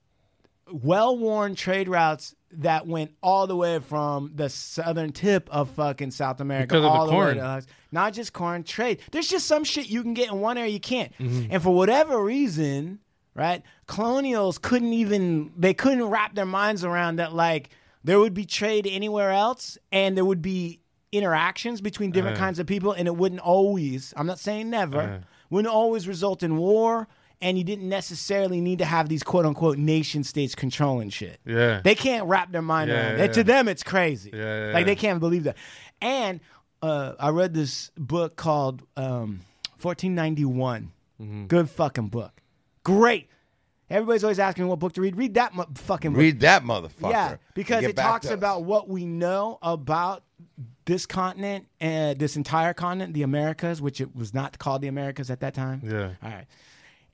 well worn trade routes that went all the way from the southern tip of fucking South America Because of the all way to us. Not just corn trade. There's just some shit you can get in one area you can't. Mm-hmm. And for whatever reason, right? Colonials couldn't even they couldn't wrap their minds around that like there would be trade anywhere else and there would be interactions between different Uh. kinds of people and it wouldn't always I'm not saying never Uh. wouldn't always result in war and you didn't necessarily need to have these quote unquote nation states controlling shit. Yeah. They can't wrap their mind Yeah, around yeah, it. To yeah. them it's crazy. Yeah, yeah, like they yeah. can't believe that. And uh, I read this book called um, 1491. Mm-hmm. Good fucking book. Great. Everybody's always asking me what book to read. Read that mu- fucking book. Read that motherfucker. Yeah, because Get it back talks to us. about what we know about this continent and this entire continent, the Americas, which it was not called the Americas at that time. Yeah. All right.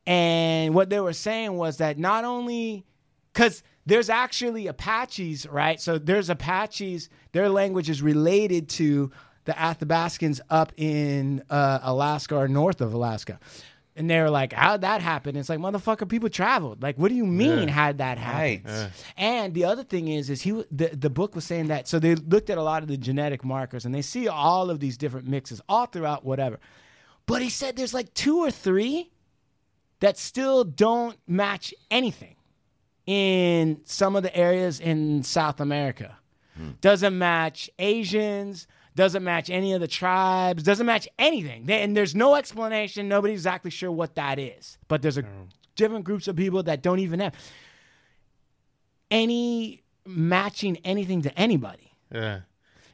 And what they were saying was that not only because there's actually Apaches, right? So there's Apaches. Their language is related to the Athabascans up in uh, Alaska or north of Alaska. And they were like, how'd that happen? It's like, motherfucker, people traveled. Like, what do you mean, Yeah. how'd that happen? Right. Yeah. And the other thing is, is he w- the the book was saying that so they looked at a lot of the genetic markers and they see all of these different mixes all throughout whatever. But he said there's like two or three that still don't match anything in some of the areas in South America. Hmm. Doesn't match Asians, doesn't match any of the tribes, doesn't match anything. And there's no explanation. Nobody's exactly sure what that is. But there's a different groups of people that don't even have any matching anything to anybody. Yeah.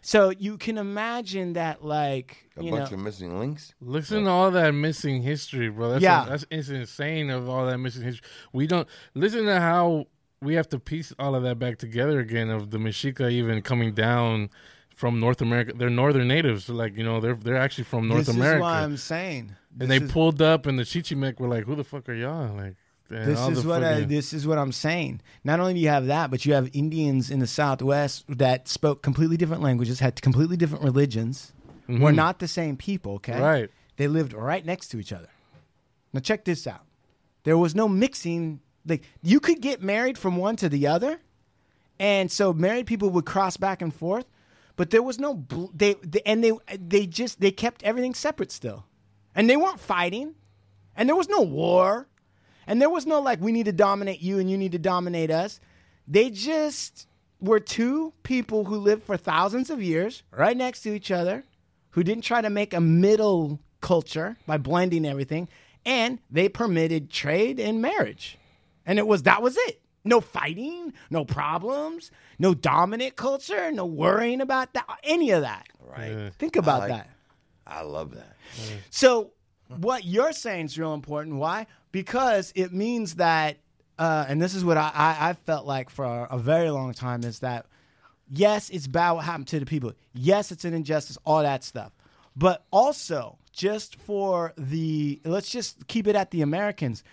So you can imagine that, like, a you bunch know, of missing links. Listen to all that missing history, bro. That's Yeah. that's it's insane of all that missing history. We don't listen to how we have to piece all of that back together again. Of the Mexica even coming down from North America, they're northern natives. Like you know, they're they're actually from North this America, is what I'm saying. and they is- pulled up, and the Chichimec were like, "Who the fuck are y'all?" Like This is what I, this is what I'm saying. Not only do you have that, but you have Indians in the Southwest that spoke completely different languages, had completely different religions. Were not the same people. Okay, Mm-hmm. Right. They lived right next to each other. Now check this out. There was no mixing. Like you could get married from one to the other, and so married people would cross back and forth, but there was no bl- they, they and they they just they kept everything separate still, and they weren't fighting, and there was no war, and there was no like we need to dominate you and you need to dominate us. They just were two people who lived for thousands of years right next to each other, who didn't try to make a middle culture by blending everything, and they permitted trade and marriage. And it was that was it. No fighting, no problems, no dominant culture, no worrying about that any of that. Right. Think about like- that. I love that. So what you're saying is real important. Why? Because it means that, uh, and this is what I, I, I felt like for a, a very long time is that, yes, it's bad what happened to the people. Yes, it's an injustice, all that stuff. But also, just for the, let's just keep it at the Americans.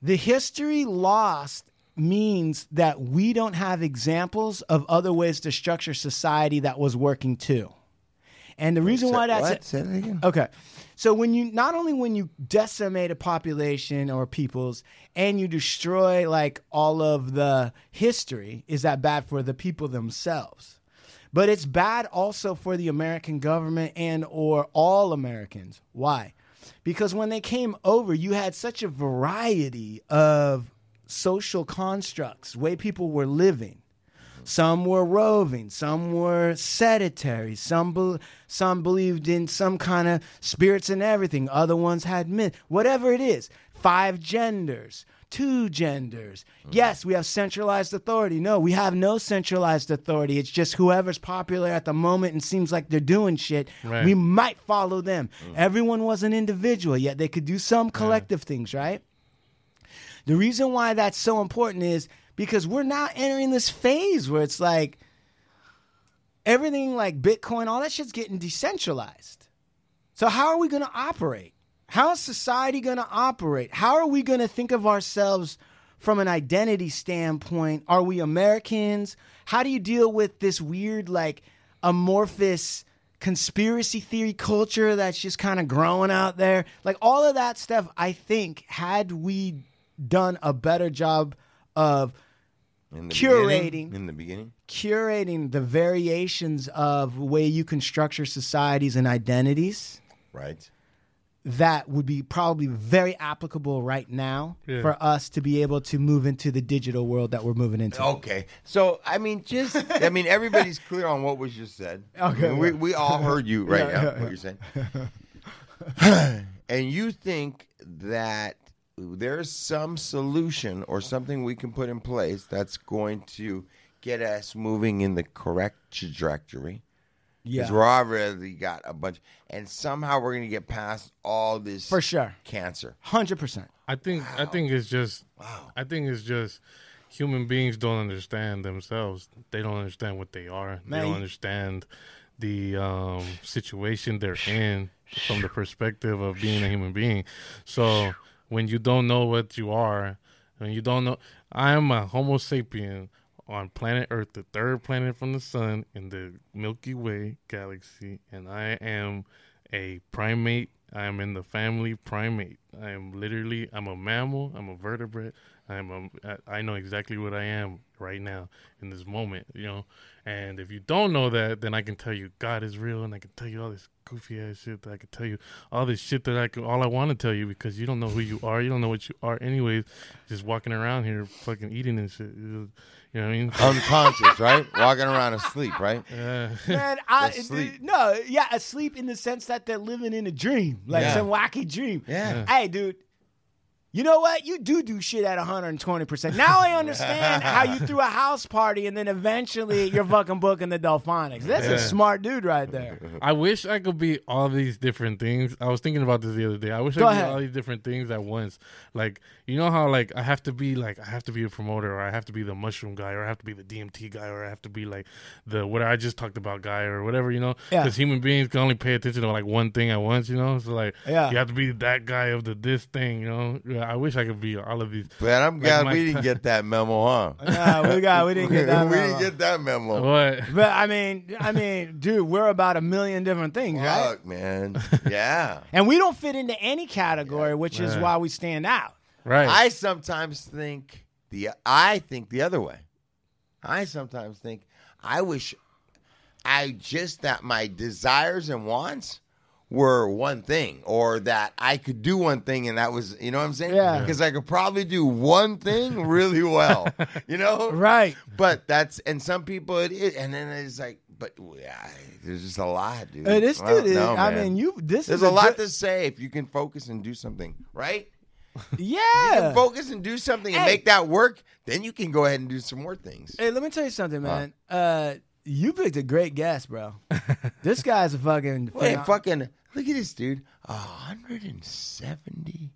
The history lost means that we don't have examples of other ways to structure society that was working too. And the reason why that's what? Say that again. Okay. So when you not only when you decimate a population or peoples and you destroy like all of the history, is that bad for the people themselves? But it's bad also for the American government and or all Americans. Why? Because when they came over, you had such a variety of social constructs, way people were living. Some were roving, some were sedentary, some be- some believed in some kind of spirits and everything. Other ones had myth. Whatever it is, five genders, two genders. Mm. Yes, we have centralized authority. No, we have no centralized authority. It's just whoever's popular at the moment and seems like they're doing shit. Right. We might follow them. Mm. Everyone was an individual, yet they could do some collective things, right? The reason why that's so important is because we're now entering this phase where it's like everything like Bitcoin, all that shit's getting decentralized. So how are we going to operate? How is society going to operate? How are we going to think of ourselves from an identity standpoint? Are we Americans? How do you deal with this weird like amorphous conspiracy theory culture that's just kind of growing out there? Like all of that stuff I think had we done a better job of In the Curating. in the beginning. curating the variations of way you can structure societies and identities Right. that would be probably very applicable right now Yeah. for us to be able to move into the digital world that we're moving into. Okay. So I mean, just I mean, everybody's clear on what was just said. Okay, I mean, we we all heard you right Yeah, now. yeah, what yeah. you're saying. and you think that there's some solution or something we can put in place that's going to get us moving in the correct trajectory. Because yeah, we're already got a bunch, and somehow we're going to get past all this for sure, cancer. hundred percent. I think I think it's just Wow. I think it's just human beings don't understand themselves. They don't understand what they are. Man, they don't understand the um, situation they're in from the perspective of being a human being. So when you don't know what you are, when you don't know, I am a Homo sapien on planet Earth, the third planet from the sun in the Milky Way galaxy, and I am a primate. I am in the family primate. I am literally I'm a mammal. I'm a vertebrate. I'm a I know exactly what I am right now in this moment. You know, and if you don't know that, then I can tell you God is real, and I can tell you all this goofy ass shit that I can tell you all this shit that I can all I want to tell you because you don't know who you are. You don't know what you are anyways. Just walking around here, fucking eating and shit. You know what I mean? Unconscious, right? Walking around asleep, right? Yeah. Man, I Asleep. no, yeah, asleep in the sense that they're living in a dream, like Yeah. some wacky dream. Yeah. Hey, dude. You know what? You do do shit at 120%. Now I understand how you threw a house party and then eventually you're fucking booking the Delfonics. That's a smart dude right there. I wish I could be all these different things. I was thinking about this the other day. I wish Go I could ahead. be all these different things at once. Like you know how like I have to be like I have to be a promoter or I have to be the mushroom guy or I have to be the DMT guy or I have to be like the what I just talked about guy or whatever, you know? Yeah. Because human beings can only pay attention to like one thing at once, you know? So like Yeah. you have to be that guy of the this thing, you know? Yeah, I wish I could be all of these. But I'm Like glad my- we didn't get that memo, huh? Nah, we got we didn't get that. we memo. didn't get that memo. What? But I mean, I mean, dude, we're about a million different things, right? Fuck, man. Yeah. And we don't fit into any category, which is Yeah. why we stand out. Right. I sometimes think the I think the other way. I sometimes think I wish I just that my desires and wants were one thing or that I could do one thing and that was you know what I'm saying? Yeah. Because I could probably do one thing really well. you know? Right. But that's and some people it is and then it's like but yeah, there's just a lot, dude. This I dude, is, know, I man. mean, you. This There's is a lot good- to say if you can focus and do something, right? Yeah. Focus and do something and Hey. make that work, then you can go ahead and do some more things. Hey, let me tell you something, man. Uh, you picked a great guest, bro. this guy's a fucking. Wait, phenom- fucking look at this dude. hundred and seventy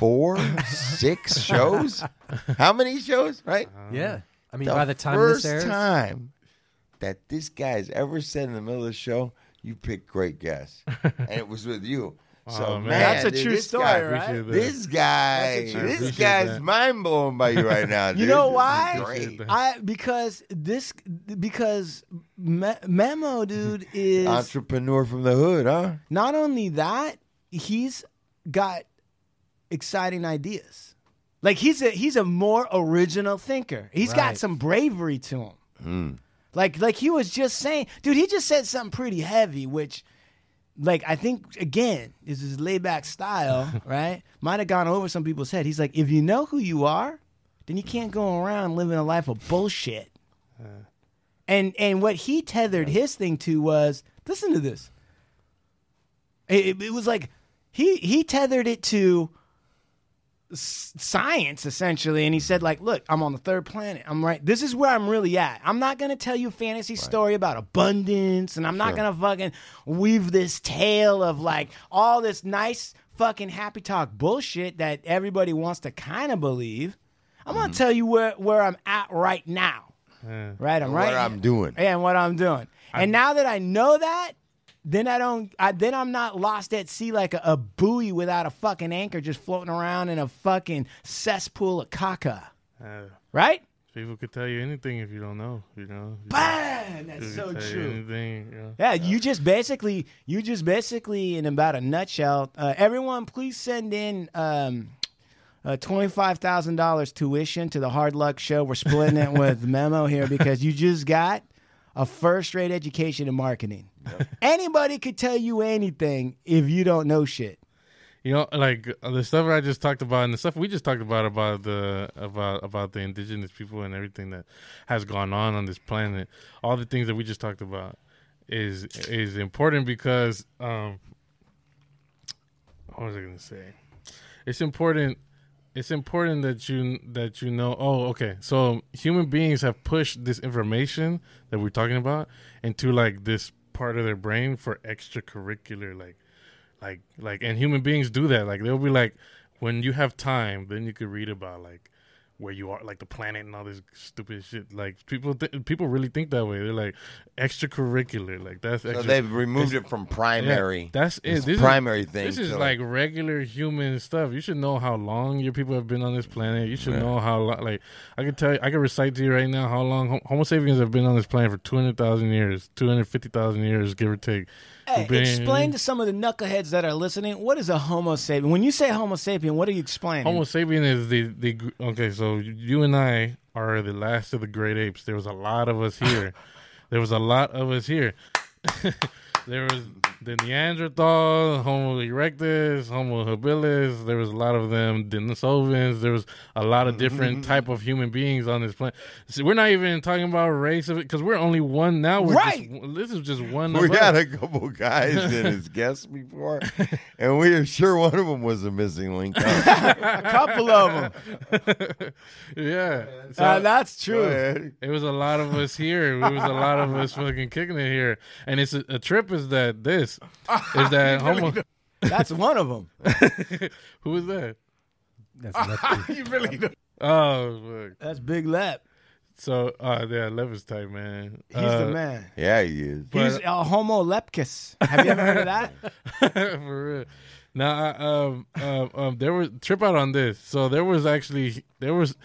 four, six shows. How many shows? Right. Uh, yeah. I mean, by the time first this airs, time that this guy's ever said in the middle of the show, you picked great guests, and it was with you. So Oh, man, man. That's a dude, true story, guy- right? This guy, That's a true- this guy's that. mind blown by you right now. You know why? great. Appreciate that. I because this because Me- Memo dude is Entrepreneur from the hood, huh? not only that he's got exciting ideas. Like he's a he's a more original thinker. He's got some bravery to him. Hmm. Like like he was just saying, dude. He just said something pretty heavy, which. Like I think again, this is laid back style, right? Might have gone over some people's head. He's like, if you know who you are, then you can't go around living a life of bullshit. And and what he tethered his thing to was listen to this. It, it- was like he he tethered it to science essentially, and he said like, look, I'm on the third planet. I'm right. This is where I'm really at. I'm not gonna tell you a fantasy story about abundance, and I'm not gonna fucking weave this tale of like all this nice fucking happy talk bullshit that everybody wants to kind of believe. I'm Mm-hmm. gonna tell you where where I'm at right now. Right, I'm right What right. I'm doing. And what I'm doing. and now that I know that, then I don't. I, then I'm not lost at sea like a, a buoy without a fucking anchor, just floating around in a fucking cesspool of caca. Uh, Right? people could tell you anything if you don't know. You know. Bam! They That's so you true. Anything, you know. Yeah, you just basically, you just basically, in about a nutshell, uh, everyone, please send in um, uh, twenty-five thousand dollars tuition to the Hard Luck Show. We're splitting it with Memo here because you just got a first-rate education in marketing. Anybody could tell you anything if you don't know shit. You know, like uh, the stuff I just talked about, and the stuff we just talked about about the about about the indigenous people and everything that has gone on on this planet. All the things that we just talked about is is important because um, what was I going to say? It's important. It's important that you that you know. Oh, okay. So human beings have pushed this information that we're talking about into like this part of their brain for extracurricular like like like and human beings do that like they'll be like when you have time then you could read about like where you are like the planet and all this stupid shit. Like people th- people really think that way. They're like extracurricular. Like that's So they've removed it from yeah, primary. that's it. This this primary is, thing this is like regular human stuff. You should know how long your people have been on this planet. You should know how long. like i can tell you i can recite to you right now how long homo sapiens have been on this planet for 200000 years 250000 years give or take Hey, explain to some of the knuckleheads that are listening what is a Homo sapien. When you say Homo sapien, what are you explaining? Homo sapien is the the okay. So you and I are the last of the great apes. There was a lot of us here. there was a lot of us here. there was the Neanderthal, Homo erectus, Homo habilis. There was a lot of them. Denisovans. There was a lot of different type of human beings on this planet. So we're not even talking about race of it because we're only one now. We're Right. Just, this is just one. we of had us. a couple guys in as guests before, and we are sure one of them was a missing link. a couple of them. yeah. So- Uh, that's true. It was a lot of us here. It was a lot of us fucking kicking it here. And it's a, a trip is that this is that homo. That's one of them. Who is that? That's lucky. you really do. Oh, fuck. That's Big Lep. so uh, yeah, Levis type man. He's Uh, the man. Yeah, he is. He's a Homo lepkus. Have you ever heard of that? for real. Now, I, um, um, um, there was trip out on this. So there was actually there was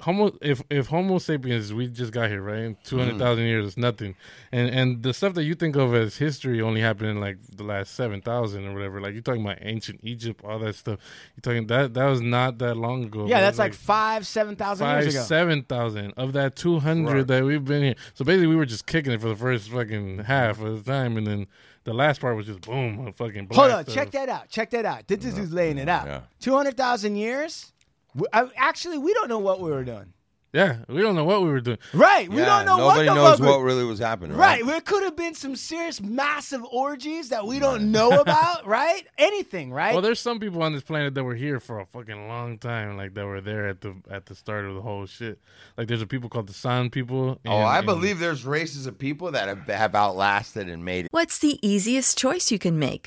Homo if if Homo sapiens we just got here right in two hundred thousand mm-hmm. years is nothing, and and the stuff that you think of as history only happened in like the last seven thousand or whatever. Like you're talking about ancient Egypt, all that stuff. You're talking that that was not that long ago. Yeah, that's It's like five, seven thousand five years ago. seven thousand of that two hundred that we've been here. So basically, we were just kicking it for the first fucking half of the time, and then the last part was just boom, a fucking. Hold blast on, check that out. Check that out. This is who's laying it out. Yeah. Two hundred thousand years. We- I- uh, Actually, we don't know what we were doing. Yeah, we don't know what we were doing. Right, we Yeah, don't know nobody what the knows fuck we- what really was happening. Right, Right. there could have been some serious, massive orgies that we don't know about. Right, anything. Right. Well, there's some people on this planet that were here for a fucking long time, like that were there at the at the start of the whole shit. Like there's a people called the San people. Oh, and- I and- believe there's races of people that have, have outlasted and made it. What's the easiest choice you can make?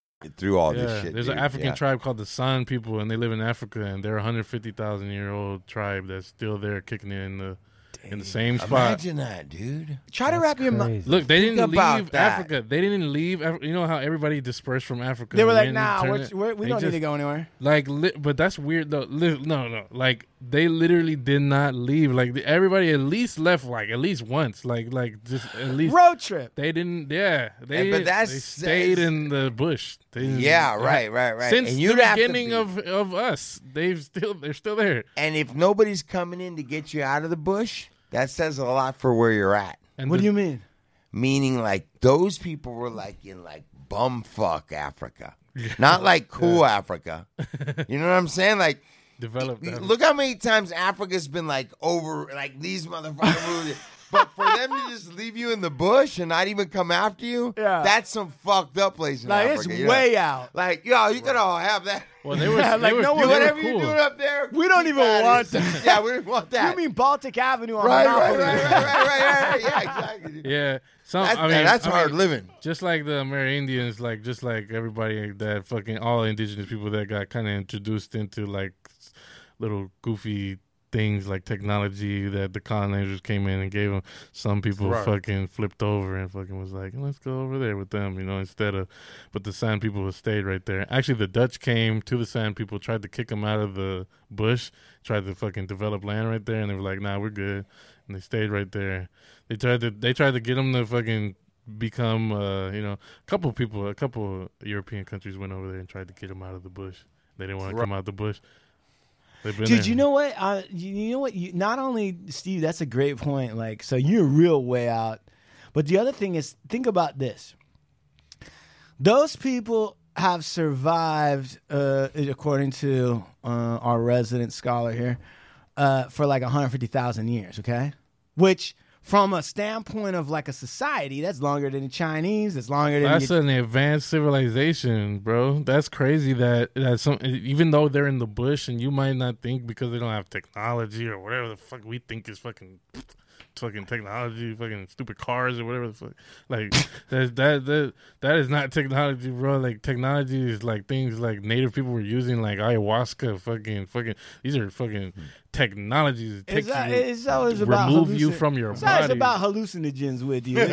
Through all Yeah, this shit. there's dude. an African Yeah. tribe called the San people, and they live in Africa, and they're a 150,000 year old tribe that's still there, kicking it in the in the same spot. Imagine that, dude. Try to wrap your mind. Look, they Think didn't leave that. Africa. They didn't leave. Af- You know how everybody dispersed from Africa. They were like, then "Nah, we're, we're, we don't need to go anywhere." Like, li- but that's weird though. Li- no, no, like they literally did not leave. Like the- everybody at least left like at least once. Like, like just at least Road trip. They didn't. Yeah, they. And- but that's- they stayed that's- in the bush. They didn't- Yeah, right, right, right. Since And the you'd have to beginning be- of of us, they've still they're still there. And if nobody's coming in to get you out of the bush, that says a lot for where you're at. And What the- do you mean? Meaning, like those people were like in like bumfuck Africa, not like cool Africa. You know what I'm saying? Like, developed? that. look how many times Africa's been like over, like these motherfuckers. But for them to just leave you in the bush and not even come after you, Yeah. that's some fucked up place in Like Africa. it's you know? way out. Like, yo, you could all have that. Well, they were Yeah, like, were, no were Whatever cool. you're doing up there, We don't even at it. want that. Yeah, we don't want that. You mean Baltic Avenue on right, right, right, right, right, right, right. Yeah, exactly. Yeah, some. That's, I mean, that's I hard mean, living. Just like the Amerindians, like just like everybody that fucking all indigenous people that got kind of introduced into like little goofy things like technology that the colonizers came in and gave them. Some people Right. fucking flipped over and fucking was like, let's go over there with them, you know, instead of. But the San people stayed right there. Actually, the Dutch came to the San people, tried to kick them out of the bush, tried to fucking develop land right there, and they were like, nah, we're good, and they stayed right there. They tried to they tried to get them to fucking become uh you know a couple people a couple European countries went over there and tried to get them out of the bush. They didn't want to come out the bush. Dude, there. you know what? Uh, you, you know what? You, not only Steve, that's a great point. Like, so you're real way out. But the other thing is, think about this. Those people have survived, uh, according to uh, our resident scholar here, uh, for like 150,000 years. Okay, which from a standpoint of like a society, that's longer than the Chinese. That's longer than That's the, an advanced civilization, bro. That's crazy that that some even though they're in the bush and you might not think because they don't have technology or whatever the fuck we think is fucking fucking technology, fucking stupid cars or whatever the fuck. Like that that that that is not technology, bro. Like technology is like things like native people were using, like ayahuasca, fucking fucking. These are fucking technologies. that It's, take uh, it's always about remove you from your mind. it's always body. about hallucinogens with you. I-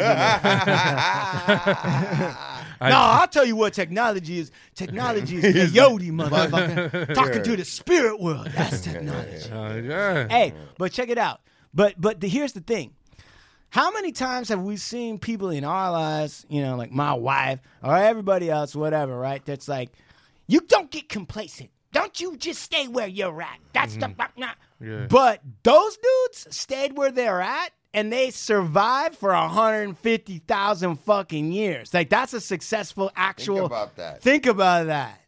no, I'll tell you what technology is. Technology is peyote, motherfucker. Talking to the spirit world. That's technology. Uh, yeah. hey, but check it out. But but the, here's the thing. How many times have we seen people in our lives, you know, like my wife or everybody else, whatever, right? That's like, you don't get complacent. Don't you just stay where you're at. That's the. Mm-hmm. Yeah. But those dudes stayed where they're at and they survived for 150,000 fucking years. Like that's a successful actual about that. Think about that.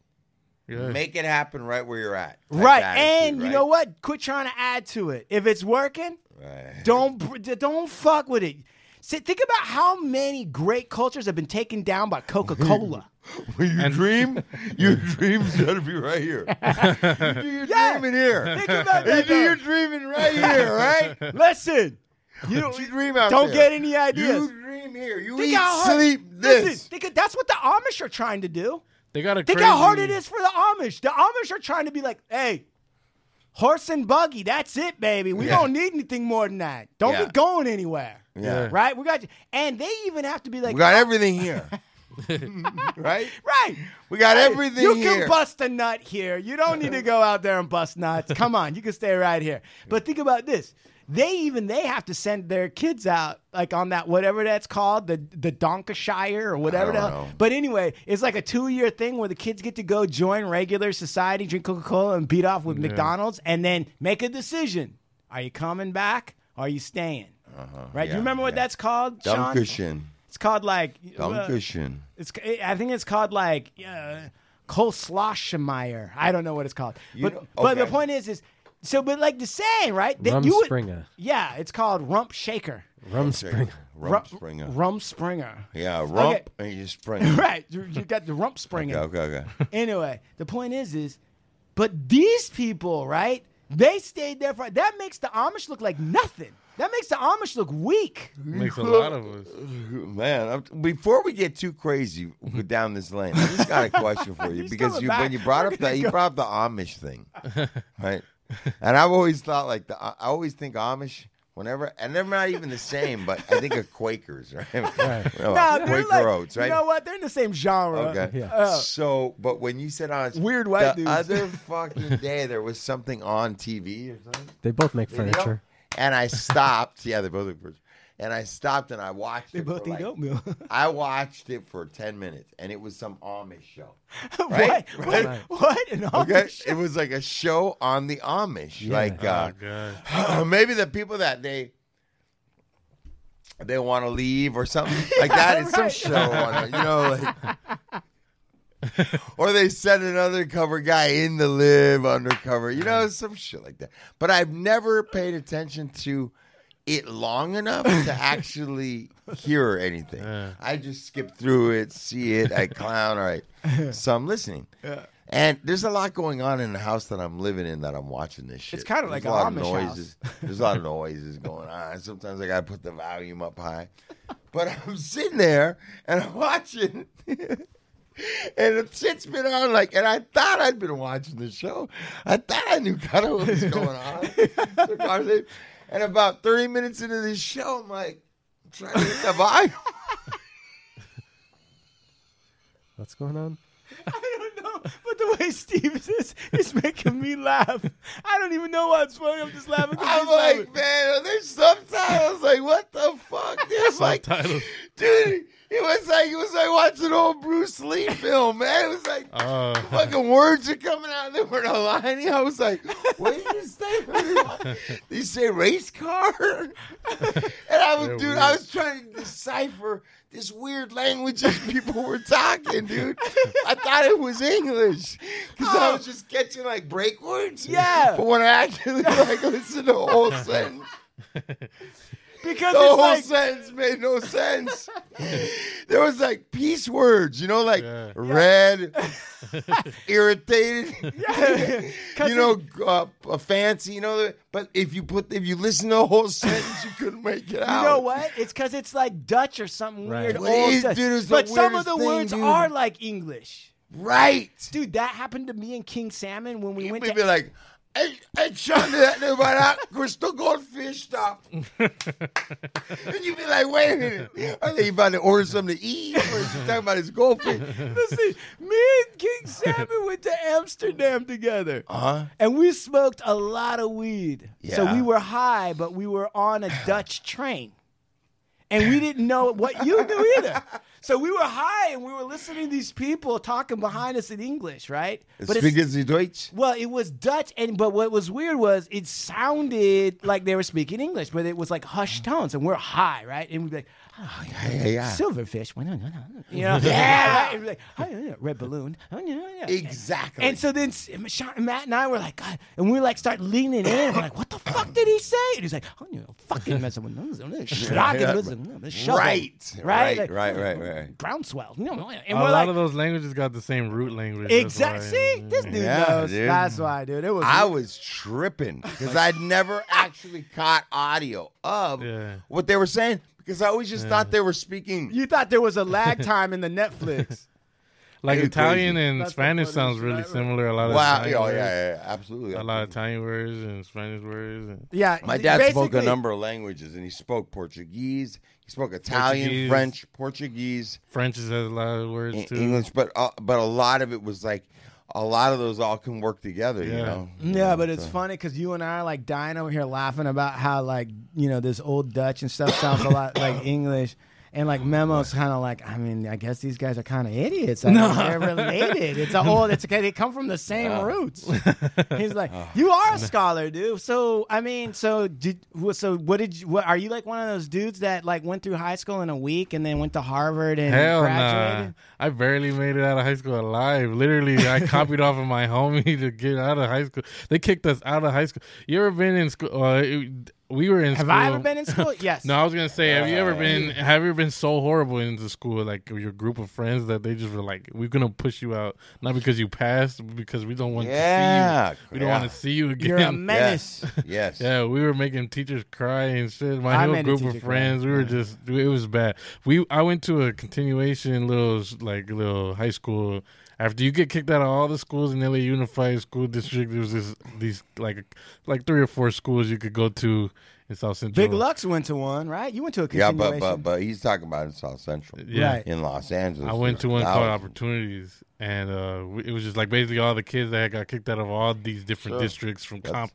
yeah. Make it happen right where you're at. right. attitude, and you know what? Quit trying to add to it. If it's working, Right. don't don't fuck with it. See, think about how many great cultures have been taken down by Coca-Cola. When you dream, your dreams gotta be right here. you do your Yeah. dreaming here. Think about You that. do your dreaming right here, right? Listen, you You dream out don't there. get any ideas. You dream here. You Think eat, hard- sleep this. Listen, think that's what the Amish are trying to do. They got a Think crazy, how hard it is for the Amish. The Amish are trying to be like, hey, horse and buggy, that's it, baby. We Yeah. don't need anything more than that. Don't Yeah. be going anywhere. Yeah. Right? We got you. And they even have to be like, We got oh. everything here. right? right. We got Hey, everything You here. can bust a nut here. You don't need to go out there and bust nuts. Come on, you can stay right here. But think about this. They even they have to send their kids out like on that whatever that's called the the Donkashire or whatever. I the don't hell. know. But anyway, it's like a two year thing where the kids get to go join regular society, drink Coca Cola, and beat off with McDonald's, and then make a decision: Are you coming back? Or are you staying? right? Do Uh-huh. yeah, you remember what yeah. that's called, Sean? It's called like uh, it's I think it's called like uh, coleslawshmeyer. I don't know what it's called. You But know- but the point is is so but like the saying right that you would, Rumspringa. yeah it's called rump shaker Rumspringa. Rump Springer. rump springer Yeah, rump Okay. and you spring. right you, you got the rump springer Okay, okay, okay. anyway the point is is but these people right they stayed there for that makes the Amish look like nothing that makes the Amish look weak makes a lot of us. Man, I'm, before we get too crazy down this lane, I just got a question for you He's because coming you back. when you brought We're up gonna that you go. brought up the Amish thing, right? And I've always thought like the I always think Amish whenever and they're not even the same, but I think of Quakers, right? No, no, Quaker like, oats, right? you know what they're in the same genre Okay. Yeah. Uh, so, but when you said Amish, Weird white the dudes. other fucking day there was something on TV or something. They both make video, furniture. And I stopped. yeah, they both look pretty. And I stopped and I watched they it. both for eat like- oatmeal I watched it for 10 minutes and it was some Amish show. what? Right? What? Right. What? An Okay? Amish? It was like a show on the Amish. Yeah. Like, uh, Oh god. maybe the people that they. They want to leave or something like that. It's some show on it, you know, like, or they send an undercover guy in to live undercover, you know, some shit like that. But I've never paid attention to it long enough to actually hear anything. Yeah. I just skip through it, see it, I clown, all right. So I'm listening. And there's a lot going on in the house that I'm living in that I'm watching this shit. It's kinda There's like a a lot of Amish house. noises. There's a lot of noises going on. Sometimes I gotta put the volume up high. But I'm sitting there and I'm watching and the shit's been on like and I thought I'd been watching the show. I thought I knew kind of what was going on. Conversation. And about 30 minutes into this show, I'm like trying to get the volume. What's going on? I don't know, but the way Steve is is making me laugh. I don't even know what's funny. I'm just laughing. 'cause I'm he's laughing. like, man, there's subtitles. Like, what the fuck? There's like, dude, it was like it was like watching old Bruce Lee film, man. It was like Oh. fucking words are coming out. And they were not lining. I was like, what did you say? did you say race car? and I was, They're dude, weird. I was trying to decipher this weird language that people were talking, dude. I thought it was English because I was oh. just catching like break words. Yeah. But when I actually like listened to the whole sentence, Because the it's whole like- sentence made no sense. there was like peace words, you know, like Yeah. red, irritated, Cause you know, uh, uh, fancy, you know. But if you put, if you listen to the whole sentence, you couldn't make it out. You know what? It's because it's like Dutch or something Right. weird. Well, old it is, Dutch. dude, the but some of the thing, words dude. are like English. Right? Dude, that happened to me and King Salmon when we You went may to be like, hey, hey, Sean, that about that crystal goldfish stuff. and you be like, wait a minute. Are they about to order something to eat? Or is he talking about his goldfish? Listen, me and King Salmon went to Amsterdam together. Uh-huh. And we smoked a lot of weed. So we were high, but we were on a Dutch train. And we didn't know what you knew either. So we were high and we were listening to these people talking behind us in English, right? But Speaking Sie Deutsch? well, it was Dutch, and but what was weird was it sounded like they were speaking English, but it was like hushed tones, and we're high, right? And we'd be like, oh, yeah, Yeah, yeah. silverfish, you know, yeah, right? And we'd be like, yeah, yeah, red balloon, oh, yeah, yeah. Exactly. And so then S- Sean- Matt and I were like, God, and we like start leaning in. We're like, what the fuck did he say? And he's like, oh, you know, fucking messing with those, schlagen Yeah. with them, the shovel." Right, right, right, Like, right, right, right. Groundswell, you know, and a lot like, of those languages got the same root language. exactly. why. See, mm. this dude Yeah, knows. dude. That's why, dude. It was. I was tripping because I'd never actually caught audio of Yeah. what they were saying because I always just thought they were speaking. You thought there was a lag time in the Netflix. Like You're Italian crazy. and That's Spanish sounds really ever. similar. A lot of Wow, Italian yeah, words, yeah, yeah, absolutely. a lot of Italian words and Spanish words. And Yeah, My dad spoke a number of languages, and he spoke Portuguese. He spoke Italian, Portuguese. French, Portuguese, French has a lot of words too. English, but uh, but a lot of it was like a lot of those all can work together. You Yeah. know. Yeah, but it's So- funny because you and I are like dying over here laughing about how like you know this old Dutch and stuff sounds a lot like English, and like Memo's kind of like I mean I guess these guys are kind of idiots. I mean, they're related. It's a whole. It's okay. They come from the same roots. He's like, you are a scholar, dude. So I mean, so did so what did you? What, are you like one of those dudes that like went through high school in a week and then went to Harvard and Hell graduated? nah. I barely made it out of high school alive. Literally, I copied off of my homie to get out of high school. They kicked us out of high school. You ever been in school? Uh, it- we were in Have school. I ever been in school? Yes. No, I was gonna say, have you ever uh, been? Have you ever been so horrible into school, like your group of friends, that they just were like, "We're gonna push you out, not because you passed, but because we don't want Yeah, to see you. We don't yeah. want to see you again." You're a menace. Yes. yes. Yeah, we were making teachers cry and shit. My I whole group teacher of cry, friends, we were just it was bad. We I went to a continuation little like little high school. After you get kicked out of all the schools in LA Unified School District, there was this these like like three or four schools you could go to in South Central. Big Lucks went to one, right? You went to a Yeah, but but but he's talking about in South Central, Yeah. Right. in Los Angeles. I went to there's one called. Opportunities, and uh, it was just like basically all the kids that got kicked out of all these different Sure. districts from That's- comp.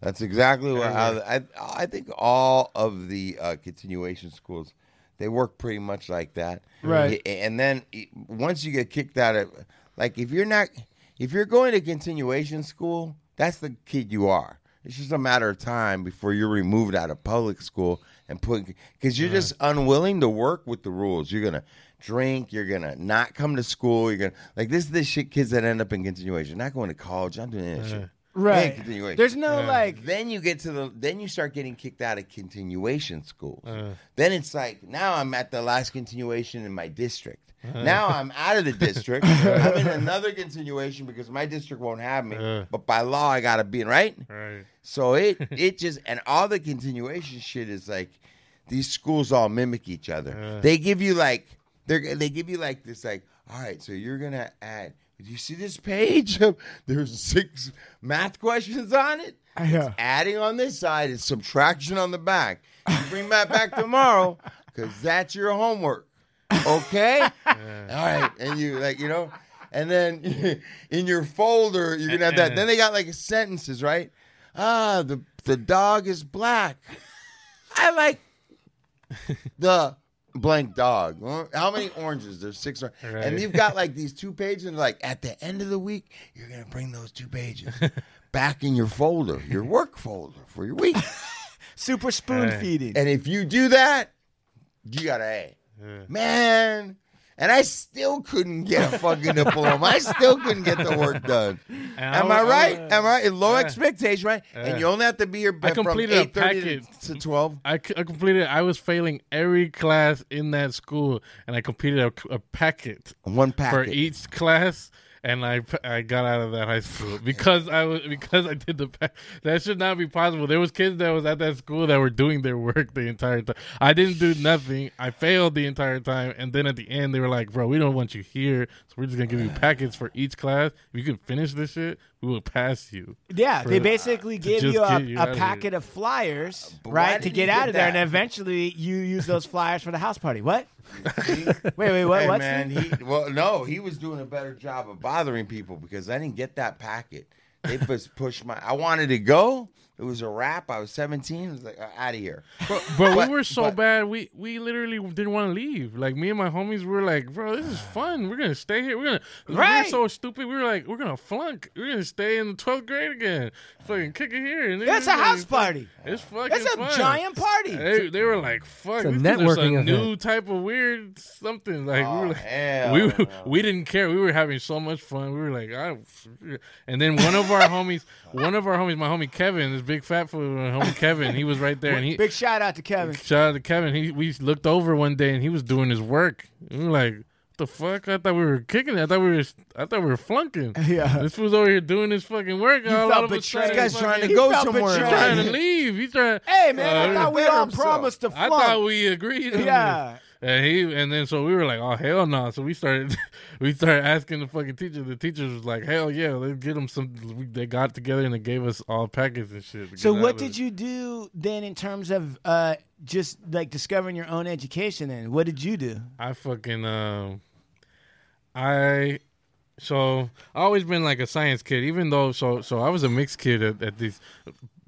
That's exactly what I, Everywhere. I I think all of the uh, continuation schools they work pretty much like that. Right. And then once you get kicked out of like if you're not if you're going to continuation school, that's the kid you are. It's just a matter of time before you're removed out of public school and put because you're just unwilling to work with the rules. You're gonna drink. You're gonna not come to school. You're gonna like this is the shit kids that end up in continuation. Not going to college. Not doing that shit. Right. And continuation. There's no like Then you get to the then you start getting kicked out of continuation schools. Uh. then it's like now I'm at the last continuation in my district. Uh. Now I'm out of the district. I'm in another continuation because my district won't have me. Uh. But by law I gotta be in right. Right. So it it just and all the continuation shit is like these schools all mimic each other. Uh. They give you like they are they give you like this like all right, so you're gonna add. Do you see this page? There's six math questions on it. Yeah. Adding on this side is subtraction on the back. You bring that back tomorrow because that's your homework. Okay. All right, and you like you know, and then in your folder you're gonna have that. Then they got like sentences, right? Ah, the the dog is black. I like the blank dog. How many oranges? There's six. or- Right. And you've got like these two pages, and like at the end of the week, you're gonna bring those two pages back in your folder, your work folder for your week. super spoon Hey. feeding. And if you do that, you got an A. Man. And I still couldn't get a fucking diploma. I still couldn't get the work done. Am I was- right? was- Am I right? Low Yeah. expectation, right? Yeah. And you only have to be here I from completed a eight thirty packet. to twelve. I, I completed. I was failing every class in that school, and I completed a, a packet One packet for each class. And I I got out of that high school because I was because I did the that should not be possible. There was kids that was at that school that were doing their work the entire time. I didn't do nothing. I failed the entire time, and then at the end they were like, "Bro, we don't want you here, so we're just gonna give you packets for each class. If you can finish this shit, we will pass you." Yeah, For- they basically to give you a, you a out of packet of flyers, But why right, to you get get out of there, and eventually you use those flyers for the house party. What? wait, wait, what? Hey, what? man, he well, no, he was doing a better job of bothering people because I didn't get that packet. They just pushed my. I wanted to go. It was a wrap. I was seventeen. I was like, uh, out of here. But, but But- we were so but- bad, we we literally didn't want to leave. Like me and my homies were like, "Bro, this is fun. We're gonna stay here. We're gonna." We Right. were so stupid. We were like, "We're gonna flunk. We're gonna stay in the twelfth grade again. Fucking kick it here." And then It's a were house like, party. It's fucking. It's a fun. giant party. They, they were like, "Fuck, It's a this is networking a new event. type of weird something." Like we Oh, were like, hell we no. we didn't care. We were having so much fun. We were like, I, and then one of our homies, one of our homies, my homie Kevin, this big fat fool, my homie Kevin, he was right there, and he Big shout out to Kevin. shout out to Kevin. He we looked over one day, and he was doing his work. We were like. The fuck! I thought we were kicking it. I thought we were. I thought we were flunking. Yeah. this fool's over here doing his fucking work. You all felt of betrayed. This guy's trying to fucking- go somewhere. He's trying to leave. He's trying. Hey man, I Uh, thought we all himself. promised to I thought we agreed. on Yeah. And he and then so we were like, oh hell no! So we started, we started asking the fucking teacher. The teachers was like, hell yeah, let's get them some. We, they got together and they gave us all packets and shit. So what did it. you do then in terms of uh, just like discovering your own education? Then what did you do? I fucking um, I so I always been like a science kid, even though so so I was a mixed kid at, at these.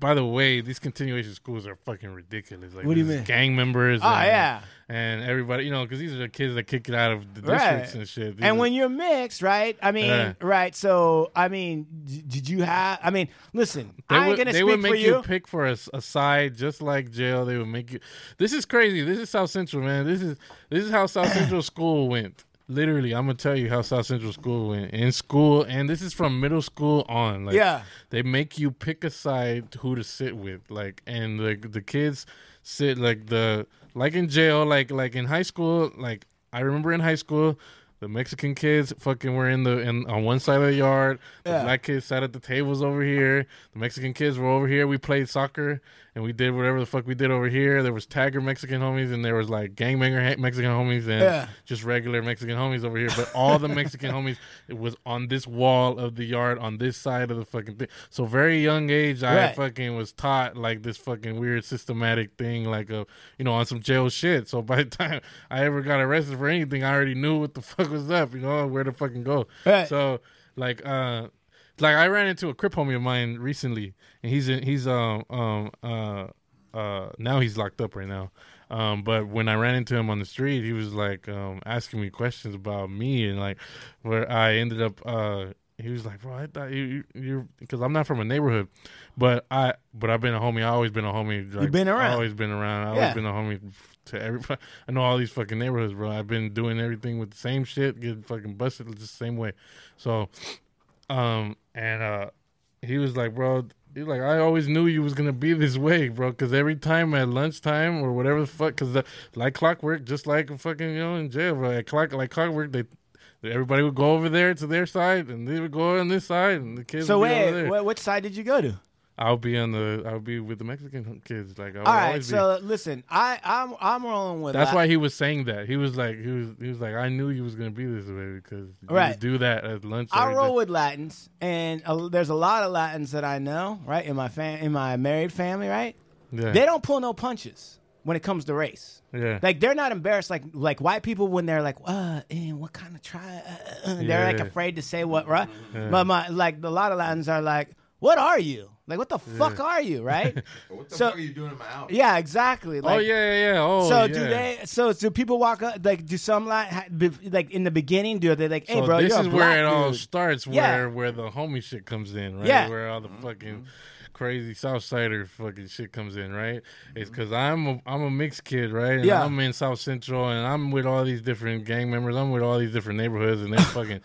By the way, these continuation schools are fucking ridiculous. Like What do you these mean? Gang members. Oh, and, yeah. and everybody, you know, because these are the kids that kick it out of the Right. districts and shit. These And are- when you're mixed, right? I mean, Yeah. right? So I mean, did you have? I mean, listen, They I ain't would, gonna they speak would for make you. you pick for a, s- a side, just like jail. They would make you. This is crazy. This is South Central, man. This is this is how South Central school went. Literally, I'm gonna tell you how South Central school went in school, and this is from middle school on. Like, Yeah. they make you pick a side who to sit with, like, and like the kids sit like the like in jail, like like in high school. Like I remember in high school, the Mexican kids fucking were in the in on one side of the yard. The Yeah. black kids sat at the tables over here. The Mexican kids were over here. We played soccer and we did whatever the fuck we did over here. There was tagger Mexican homies and there was like gangbanger Mexican homies and Yeah. just regular Mexican homies over here. But all the Mexican homies it was on this wall of the yard on this side of the fucking thing. So very young age, I Right. fucking was taught like this fucking weird systematic thing, like a you know on some jail shit. So by the time I ever got arrested for anything, I already knew what the fuck was up, you know, where to fucking go. Right. So like uh like I ran into a crip homie of mine recently, and he's in, he's um um uh uh now he's locked up right now. Um, but when I ran into him on the street, he was like um asking me questions about me and like where I ended up uh he was like, bro, I thought you you- you're because I'm not from a neighborhood, but I but I've been a homie. I always been a homie. Like, been around. Always been around. I Yeah. always been a homie to everybody. I know all these fucking neighborhoods, bro. I've been doing everything with the same shit, getting fucking busted the same way. So, um, and uh, he was like, bro. He's like, I always knew you was gonna be this way, bro. Because every time at lunchtime or whatever the fuck, because like clockwork, just like fucking you know in jail, bro. At clock, like clockwork, they everybody would go over there to their side, and they would go on this side, and the kids. so would be over wait, what, which side did you go to? I'll be on the. I'll be with the Mexican kids. Like, I would All right, always be. so listen, I I'm I'm rolling with That's that. why he was saying that. He was like, he was, he was like, I knew you was gonna be this way because you Right. do that at lunch. I roll day. with Latins, and uh, there's a lot of Latins that I know, right? In my fam- in my married family, right? Yeah. They don't pull no punches when it comes to race. Yeah. Like they're not embarrassed like like white people when they're like, uh, eh, what kind of try? Uh, uh, they're like afraid to say what, right? Yeah. But my like a lot of Latins are like, what are you? Like what the fuck are you, right? What the So- fuck are you doing in my house? yeah, exactly. Like, oh Like, yeah, yeah, yeah. Oh, so yeah. do they? So do people walk up? Like, do some like like in the beginning? Do they like, hey, so bro, this you're a is where black it all starts, Yeah. where where the homie shit comes in, right? Yeah. Where all the mm-hmm. fucking, crazy South Sider fucking shit comes in, right? It's mm-hmm. because I'm a, I'm a mixed kid, right? And Yeah. I'm in South Central, and I'm with all these different gang members. I'm with all these different neighborhoods, and they're fucking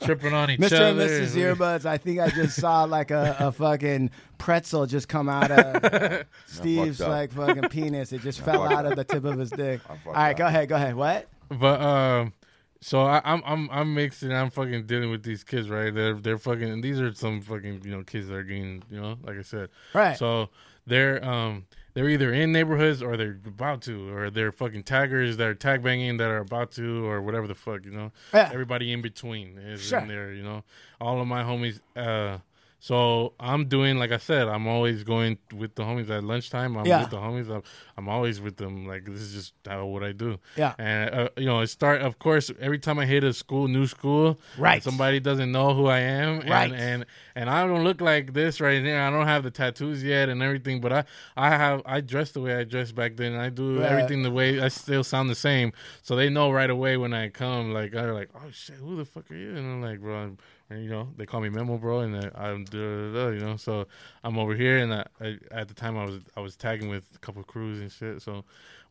tripping on each Mr. other. and Mrs. Earbuds, I think I just saw like a, a fucking pretzel just come out of Steve's up. like fucking penis. It just fell fucked out of the tip of his dick. All right, up. go ahead, go ahead. What? But um, so I, I'm I'm I'm mixed and I'm fucking dealing with these kids, right? They're they're fucking and these are some fucking you know kids that are getting you know like I said, Right. So they're um they're either in neighborhoods or they're about to, or they're fucking taggers that are tag banging that are about to, or whatever the fuck you know. Yeah. Everybody in between is Sure. in there, you know. All of my homies. uh so I'm doing like I said. I'm always going with the homies at lunchtime. I'm Yeah. with the homies. I'm, I'm always with them. Like this is just how what I do. Yeah. And uh, you know, it start of course every time I hit a school, new school, Right. Somebody doesn't know who I am, and, Right. And and I don't look like this right now. I don't have the tattoos yet and everything, but I I have I dress the way I dressed back then. I do Right. everything the way I still sound the same, so they know right away when I come. Like they're like, oh shit, who the fuck are you? And I'm like, bro. I'm, and, you know, they call me Memo, bro, and I- I'm, you know, so I'm over here, and I, I, at the time I was, I was tagging with a couple of crews and shit, so,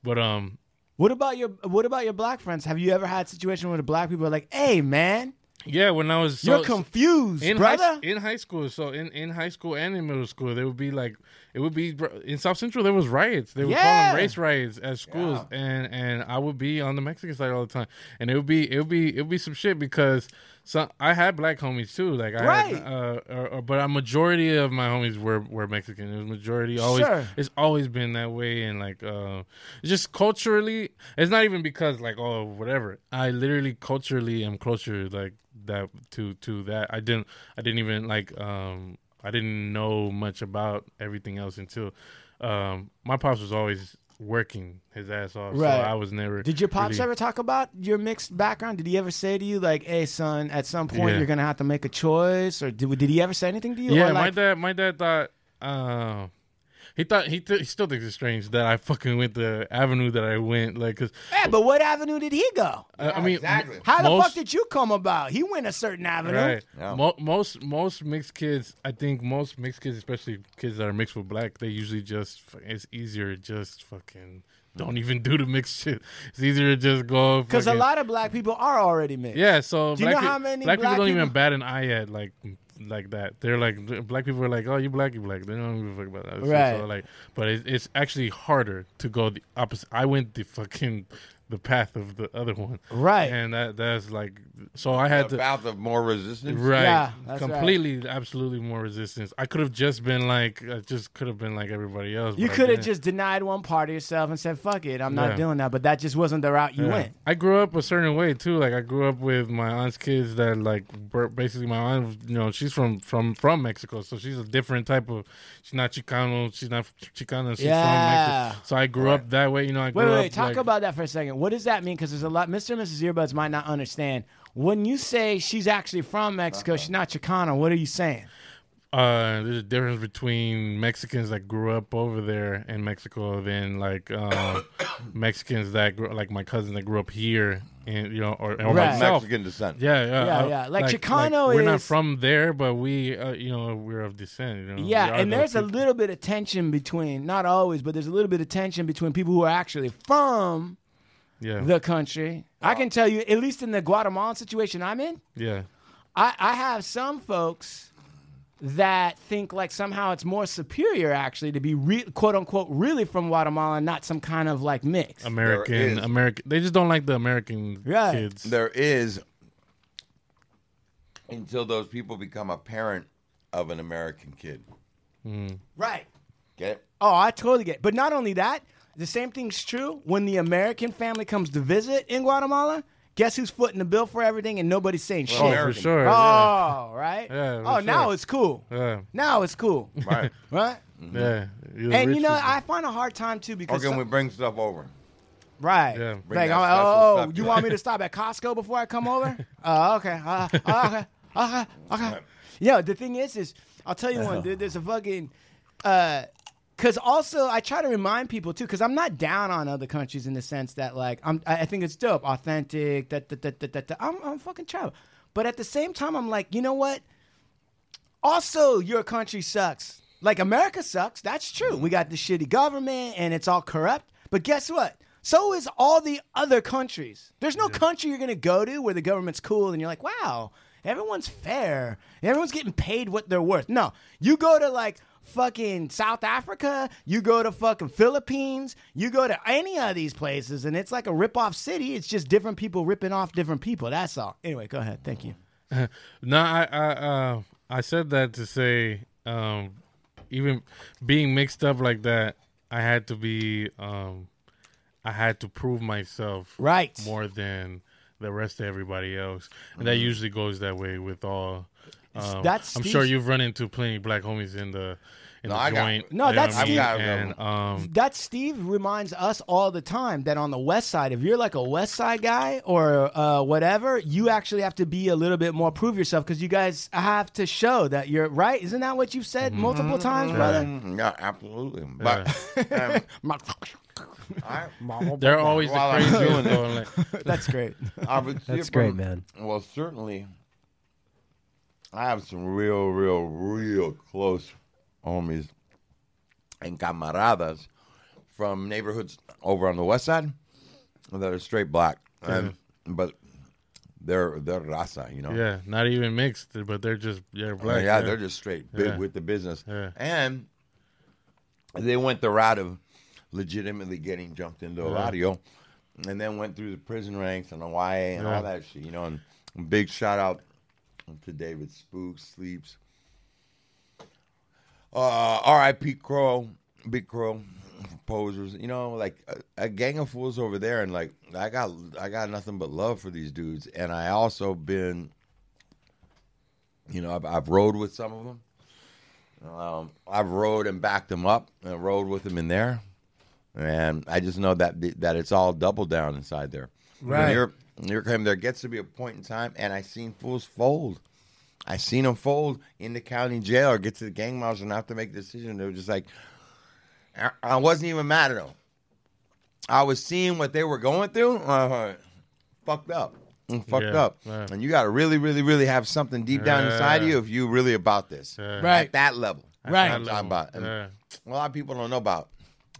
but um, What about your What about your black friends? Have you ever had a situation where the black people are like, "Hey, man, yeah, when I was, so, you're confused, in brother"? High, in high school, so in, in high school and in middle school, they would be like, it would be in South Central. There was riots. They would call them race riots at schools, and and I would be on the Mexican side all the time, and it would be it would be it would be some shit because some I had black homies too, like I Right. had, uh, or, or, but a majority of my homies were were Mexican. It was majority always. Sure. It's always been that way, and like uh, just culturally, it's not even because like oh whatever. I literally culturally am closer like that to to that. I didn't I didn't even like um I didn't know much about everything else until um my pops was always working his ass off. Right. So I was never. Did your pops really- ever talk about your mixed background? Did he ever say to you like, "Hey, son, at some point Yeah. you're gonna have to make a choice," or did, did he ever say anything to you? Yeah, Or, my dad. My dad thought. Uh, he thought he th- he still thinks it's strange that I fucking went the avenue that I went, like, cause Yeah, but what avenue did he go? uh, I mean, exactly. How the most- fuck did you come about? He went a certain avenue. Right. Yeah. Mo- most most mixed kids, I think most mixed kids, especially kids that are mixed with black, they usually just it's easier just fucking don't even do the mixed shit. It's easier to just go Because a lot of black people are already mixed. Yeah, so Do you black, know peo- how many black, black people don't even bat an eye at like like that. They're like black people are like, oh, you black, you black. They don't give a fuck about that. So- Right. So, like, but it, it's actually harder to go the opposite. I went the fucking the path of the other one. Right. And that that's like so I had to About the more resistance. Right. Yeah, that's right. Completely, absolutely more resistance. I could have just been like, I just could have been like everybody else. You could have just denied one part of yourself and said, "Fuck it, I'm not Yeah. doing that." But that just wasn't the route you Yeah. went. I grew up a certain way too. Like I grew up with my aunt's kids that like basically my aunt. You know, she's from from from Mexico, so she's a different type of. She's not Chicano. She's not Chicana. She's Yeah. from Mexico. So I grew up that way. You know, I grew Wait, wait, up wait. Talk like- about that for a second. What does that mean? Because there's a lot. Mr. and Mrs. Earbuds might not understand. When you say she's actually from Mexico, Uh-huh. she's not Chicana. What are you saying? Uh, there's a difference between Mexicans that grew up over there in Mexico than like uh, Mexicans that grew, like my cousin that grew up here, and you know, or, or Right. myself. Mexican descent. Yeah, yeah, Yeah, uh, yeah. Like, Chicano we're not from there, but we, uh, you know, we're of descent. You know, Yeah, and those there's a little bit of tension between, not always, but there's a little bit of tension between people who are actually from yeah, the country. I can tell you, at least in the Guatemalan situation I'm in, yeah, I, I have some folks that think like somehow it's more superior actually to be re- quote unquote really from Guatemala, not some kind of like mix. is. American, American. They just don't like the American Right. kids. There is until those people become a parent of an American kid. Mm. right. Get it? Oh, I totally get. It. But not only that, the same thing's true when the American family comes to visit in Guatemala. Guess who's footing the bill for everything, and nobody's saying shit. oh, for American. sure. yeah. Oh, right. Yeah, for oh, now sure. it's cool. Yeah, Now it's cool. Right. right. yeah. You're And rich you know, people. I find a hard time too Or because can some- we bring stuff over? Right. Yeah. Bring Like, that oh, special oh, oh, stuff you to want me to stop at Costco before I come over? Oh, okay. Uh, okay. Okay. Okay. Yeah, the thing is, is I'll tell you one. There, there's a fucking, uh, because also I try to remind people too, because I'm not down on other countries in the sense that like I'm, I I think it's dope, authentic. That that that that that. that. I'm I'm fucking travel, but at the same time, I'm like, you know what? Also, your country sucks. Like America sucks. That's true. We got the shitty government and it's all corrupt. But guess what? So is all the other countries. There's no country you're gonna go to where the government's cool and you're like, wow, everyone's fair. Everyone's getting paid what they're worth. No, you go to like fucking South Africa, you go to fucking Philippines, you go to any of these places, and it's like a rip-off city. It's just different people ripping off different people. That's all. Anyway, go ahead. Thank you. no, I I uh, I said that to say, um, even being mixed up like that, I had to be, um, I had to prove myself Right. more than the rest of everybody else, and that Mhm. usually goes that way with all. It's- Um, that's I'm sure you've run into plenty of black homies in the in No, the I got- joint. No, you know that's what I mean? Steve. And um, that Steve reminds us all the time that on the west side, if you're like a west side guy or uh, whatever, you actually have to be a little bit more prove yourself because you guys have to show that you're right. Isn't that what you've said multiple times, brother? Mm, Yeah, absolutely. But um, I, They're always the while I'm craziest, doing it- though, like- That's great. I would That's great, man. Well, certainly, I have some real, real, real close homies and camaradas from neighborhoods over on the west side that are straight black, and, but they're they're raza, you know. yeah, not even mixed, but they're just they're oh, black. yeah, they're just straight big Yeah. with the business, Yeah. and they went the route of legitimately getting jumped into a radio, and then went through the prison ranks and the Hawaii and Yeah. all that shit, you know. And big shout out to David Spook Sleeps, uh, R.I.P. Crow, Big Crow, posers, you know, like a, a gang of fools over there, and like I got I got nothing but love for these dudes, and I also been you know, I've, I've rode with some of them. Um, I've rode and backed them up and rode with them in there. And I just know that that it's all double down inside there. Right. When you're, you're there gets to be a point in time, and I seen fools fold. I seen them fold in the county jail or get to the gang marshal and have to make a decision. They were just like, I- I wasn't even mad at them. I was seeing what they were going through. Uh, fucked up. Mm, Fucked Yeah, up. yeah. And you got to really, really, really have something deep down inside of you if you really about this. Yeah. Right. At that level. At Right. That's what I'm that talking about. yeah. A lot of people don't know about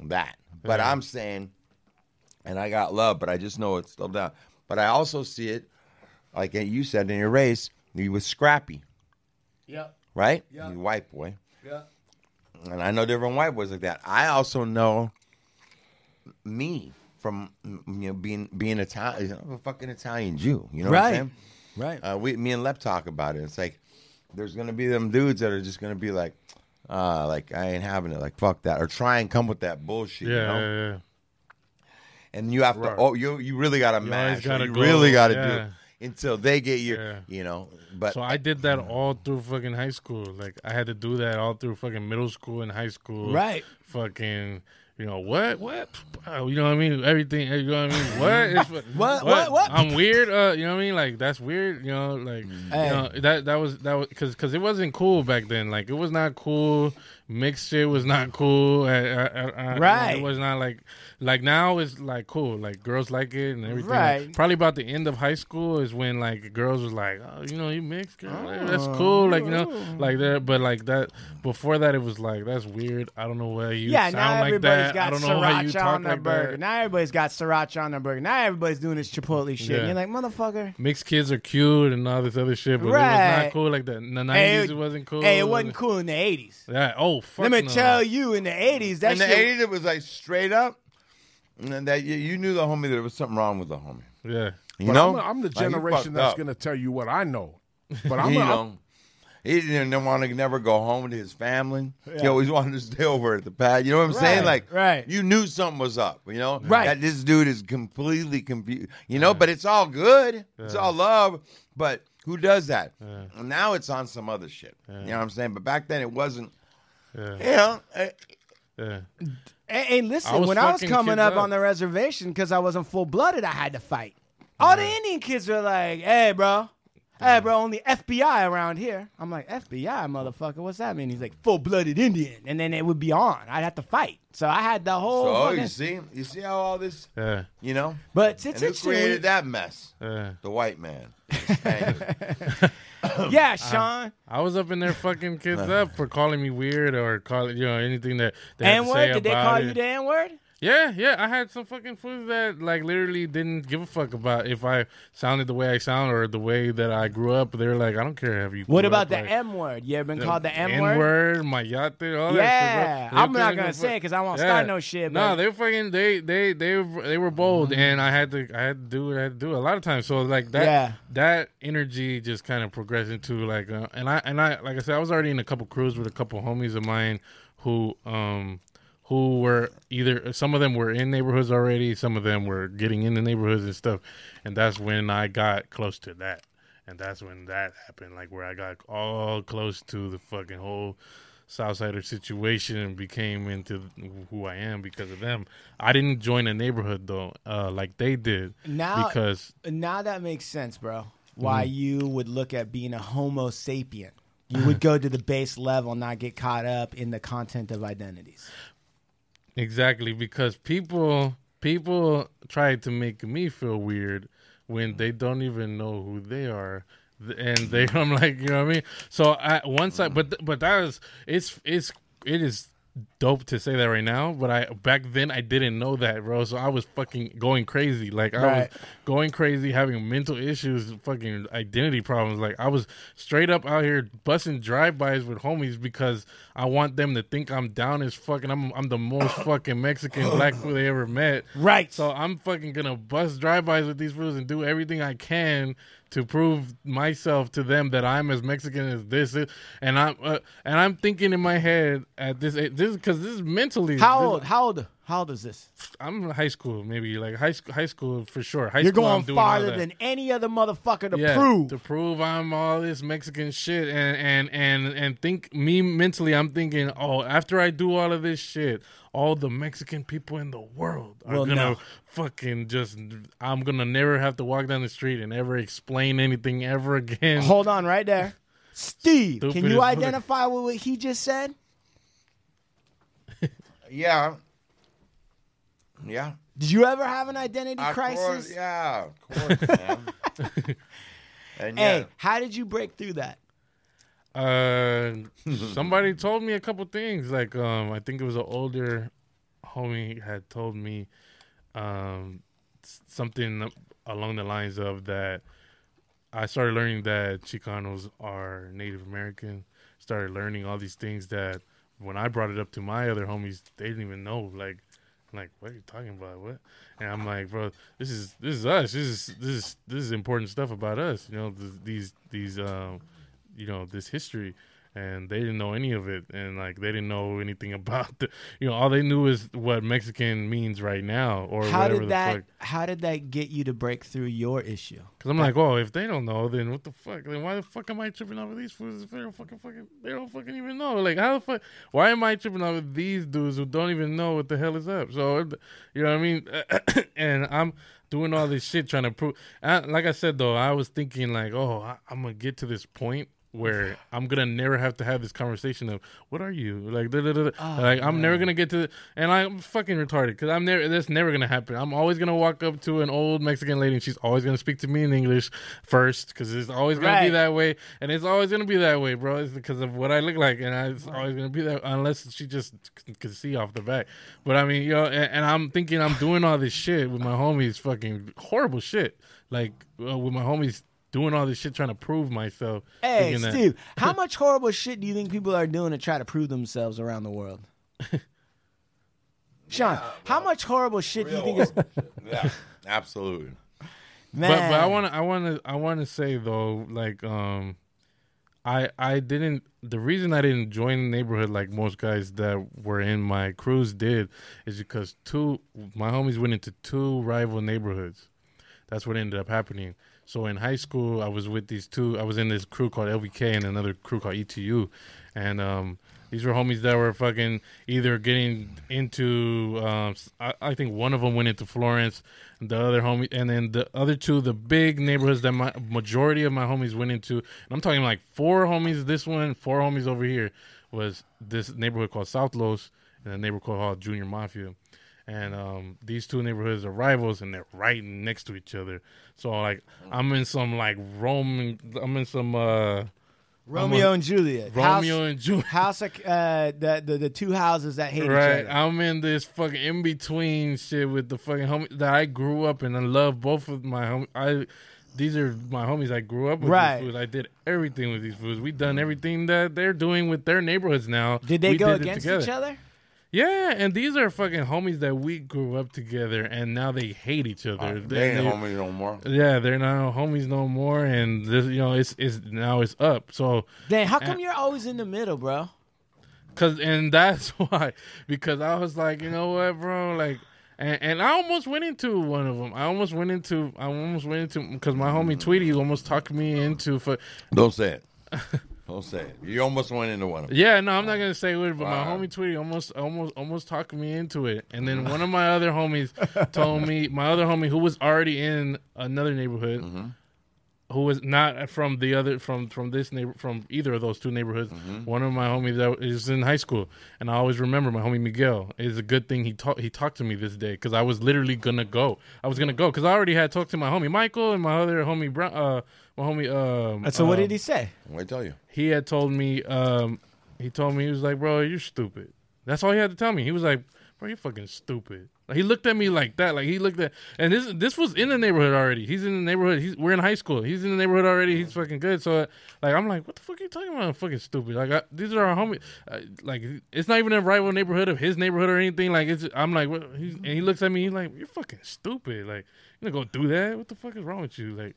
that. But Yeah. I'm saying, and I got love, but I just know it's still down. But I also see it, like you said in your race, you was scrappy, Yep. right? Yeah. You white boy. Yeah. And I know different white boys like that. I also know me from you know being being Italian, I'm a fucking Italian Jew. You know what I'm Right. saying? Right. Uh, we, me and Lep talk about it. It's like there's gonna be them dudes that are just gonna be like, uh, like I ain't having it. Like fuck that, or try and come with that bullshit. Yeah, you know? yeah, yeah. And you have to. Oh, you you really gotta You always mash. or gotta you go, really gotta do yeah. it until they get you. Yeah. You know. But so I did that all through fucking high school. Like I had to do that all through fucking middle school and high school. Right. Fucking, you know what? What? You know what I mean? Everything. You know what I mean? What? It's, What? What? What? I'm weird. Uh, you know what I mean? Like that's weird. You know, like Hey. you know that that was that was because because it wasn't cool back then. Like it was not cool. Mixed shit was not cool. Uh, uh, uh, Right. It was not like like now it's like cool. Like girls like it and everything. Right. Probably about the end of high school is when like girls was like, oh, you know, you mixed. Girl. Like, that's oh, cool. Like you know, like that. But like that before that, it was like that's weird. I don't know why you yeah, sound now like everybody's that. got I don't know how you sriracha talk on their like burger. that. Now everybody's got sriracha on their burger. Now everybody's doing this Chipotle shit. Yeah. And you're like, motherfucker. Mixed kids are cute and all this other shit, but it was not cool like that. In the Hey, nineties, it wasn't cool. Hey, it wasn't cool in the 80s. Yeah. Oh, fuck Let me no. tell you, in the 80s, that in the shit. '80s, it was like straight up, and that you, you knew the homie that there was something wrong with the homie. Yeah. You But know, I'm, I'm the generation fucked that's going to tell you what I know. But I'm, you a- I'm he didn't want to never go home to his family. He always wanted to stay over at the pad. You know what I'm saying? Like, right. You knew something was up. You know, Right. That this dude is completely confused. You know, but it's all good. It's all love. But who does that? Now it's on some other shit. You know what I'm saying? But back then it wasn't. Yeah. You know, eh, Yeah. Hey, hey, listen, I when I was coming up, up. on the reservation, because I wasn't full blooded, I had to fight. All the Indian kids were like, hey, bro. Hey, bro, only FBI around here. I'm like, FBI, motherfucker, what's that mean? He's like, full blooded Indian. And then it would be on. I'd have to fight. So I had the whole. so oh, fucking- you see, you see how all this, Yeah. you know, But it's and who interesting. created that mess? Yeah. The white man. The yeah, Sean. I was up in there fucking kids up for calling me weird or calling you know anything that they had N to say word? Did they call it. you the N word? Yeah, yeah. I had some fucking fools that like literally didn't give a fuck about if I sounded the way I sound or the way that I grew up. They're like, I don't care have you. What about up the like, M word? You ever been called the M N word? M word, my yacht, all Yeah, that shit. bro. I'm not gonna go say it 'cause I won't start no shit, No, but- they fucking they they they were- they were bold, and I had to I had to do what I had to do a lot of times. So like that Yeah. that energy just kind of progressed into like, uh, and I and I like I said, I was already in a couple crews with a couple homies of mine who um who were either some of them were in neighborhoods already, some of them were getting into neighborhoods and stuff, and that's when I got close to that, and that's when that happened, like where I got all close to the fucking whole Southsider situation and became into who I am because of them. I didn't join a neighborhood though, uh, like they did, Now, because now that makes sense, bro. Why Mhm. you would look at being a Homo sapien? You would go to the base level, not get caught up in the content of identities. Exactly, because people people try to make me feel weird when they don't even know who they are. And they, I'm like, you know what I mean. So I once I, mm. but but that was it's it's it is dope to say that right now. But I back then I didn't know that, bro. So I was fucking going crazy. Like I Right. was going crazy, having mental issues, fucking identity problems. Like I was straight up out here busting drive-bys with homies because I want them to think I'm down as fucking. I'm I'm the most fucking Mexican black fool they ever met. Right. So I'm fucking gonna bust drive-bys with these fools and do everything I can to prove myself to them that I'm as Mexican as this is. And I'm uh, and I'm thinking in my head at this this because this is mentally How this- old? How old? How old is this? I'm in high school, maybe like high school, high school for sure. High You're school, I'm going farther than any other motherfucker to yeah, prove. to prove I'm all this Mexican shit, and and and and think me mentally, I'm thinking, oh, after I do all of this shit, all the Mexican people in the world are Well, gonna no. fucking just, I'm gonna never have to walk down the street and ever explain anything ever again. Hold on, right there, Steve. Stupid can you identify with what he just said? Yeah. Yeah. Did you ever have an identity Of crisis? course, yeah, of course, man. and yeah, Hey, how did you break through that? Uh, somebody told me a couple things. Like, um, I think it was an older homie had told me, um, something along the lines of that. I started learning that Chicanos are Native American. Started learning all these things that when I brought it up to my other homies, they didn't even know. Like, Like, what are you talking about? What? And I'm like, bro, this is this is us. This is this is this is important stuff about us. You know, th- these these um, you know, this history. And they didn't know any of it, and like they didn't know anything about the, you know, all they knew is what Mexican means right now, or How whatever did the that? fuck. How did that get you to break through your issue? Because I'm like, oh, if they don't know, then what the fuck? Then why the fuck am I tripping over these fools if they don't fucking fucking they don't fucking even know? Like, how the fuck? Why am I tripping over these dudes who don't even know what the hell is up? So, you know what I mean? and I'm doing all this shit trying to prove. I, like I said though, I was thinking like, oh, I, I'm gonna get to this point. Where I'm gonna never have to have this conversation of what are you like? Da, da, da. Oh, like I'm never gonna get to, the, and I'm fucking retarded because I'm never. That's never gonna happen. I'm always gonna walk up to an old Mexican lady and she's always gonna speak to me in English first because it's always gonna be that way, and it's always gonna be that way, bro. It's because of what I look like, and I, it's always gonna be that unless she just c- can see off the back. But I mean, you know, and, and I'm thinking I'm doing all this shit with my homies, fucking horrible shit, like uh, with my homies. Doing all this shit, trying to prove myself. Hey, thinking that- Steve, how much horrible shit do you think people are doing to try to prove themselves around the world? Sean, how much horrible shit do you think is yeah, absolutely. man? But, but I want to I want to I want to say though, like um, I I didn't. The reason I didn't join the neighborhood like most guys that were in my crews did is because two my homies went into two rival neighborhoods. That's what ended up happening. So in high school, I was with these two. I was in this crew called LVK and another crew called ETU, and um, these were homies that were fucking either getting into. Um, I, I think one of them went into Florence, the other homie, and then the other two, the big neighborhoods that my majority of my homies went into. And I'm talking like four homies. This one, four homies over here was this neighborhood called South Los and a neighborhood called Junior Mafia. And um, these two neighborhoods are rivals, and they're right next to each other. So like, I'm in some like Roman, I'm in some uh, Romeo I'm and Juliet. Romeo House- and Juliet. House of uh, the, the the two houses that hate Right, each other. I'm in this fucking in between shit with the fucking homie that I grew up and I love both of my hom I these are my homies I grew up with. Right. These foods. I did everything with these foods. We done everything that they're doing with their neighborhoods now. Did they We go did it against each other? Yeah, and these are fucking homies that we grew up together, and now they hate each other. Uh, they ain't homies no more. Yeah, they're not homies no more, and this, you know, it's it's now it's up. So Then how come and- you're always in the middle, bro? Cause and that's why because I was like, you know what, bro, like, and, and I almost went into one of them. I almost went into I almost went into because my homie Tweety almost talked me into for. Don't say it. Don't say it. You almost went into one of them. Yeah, no, I'm not gonna say what, but Wow. my homie Tweety almost almost almost talked me into it, and then one of my other homies told me my other homie who was already in another neighborhood. Mm-hmm. Who was not from the other from from this neighbor from either of those two neighborhoods? Mm-hmm. One of my homies that is in high school, and I always remember my homie Miguel. It's a good thing he talked he talked to me this day because I was literally gonna go. I was gonna go because I already had talked to my homie Michael and my other homie Brown, uh, my homie. Um, And so what um, did he say? What I tell you? he had told me um he told me he was like bro you're stupid that's all he had to tell me he was like bro you're fucking stupid like, he looked at me like that like he looked at and this this was in the neighborhood already. He's in the neighborhood he's we're in high school. He's in the neighborhood already he's fucking good. So like i'm like what the fuck are you talking about? I'm fucking stupid. Like I, these are our homies uh, like it's not even a rival neighborhood of his neighborhood or anything. Like it's i'm like what he's, and he looks at me he's like you're fucking stupid. Like you gonna go do that? What the fuck is wrong with you? Like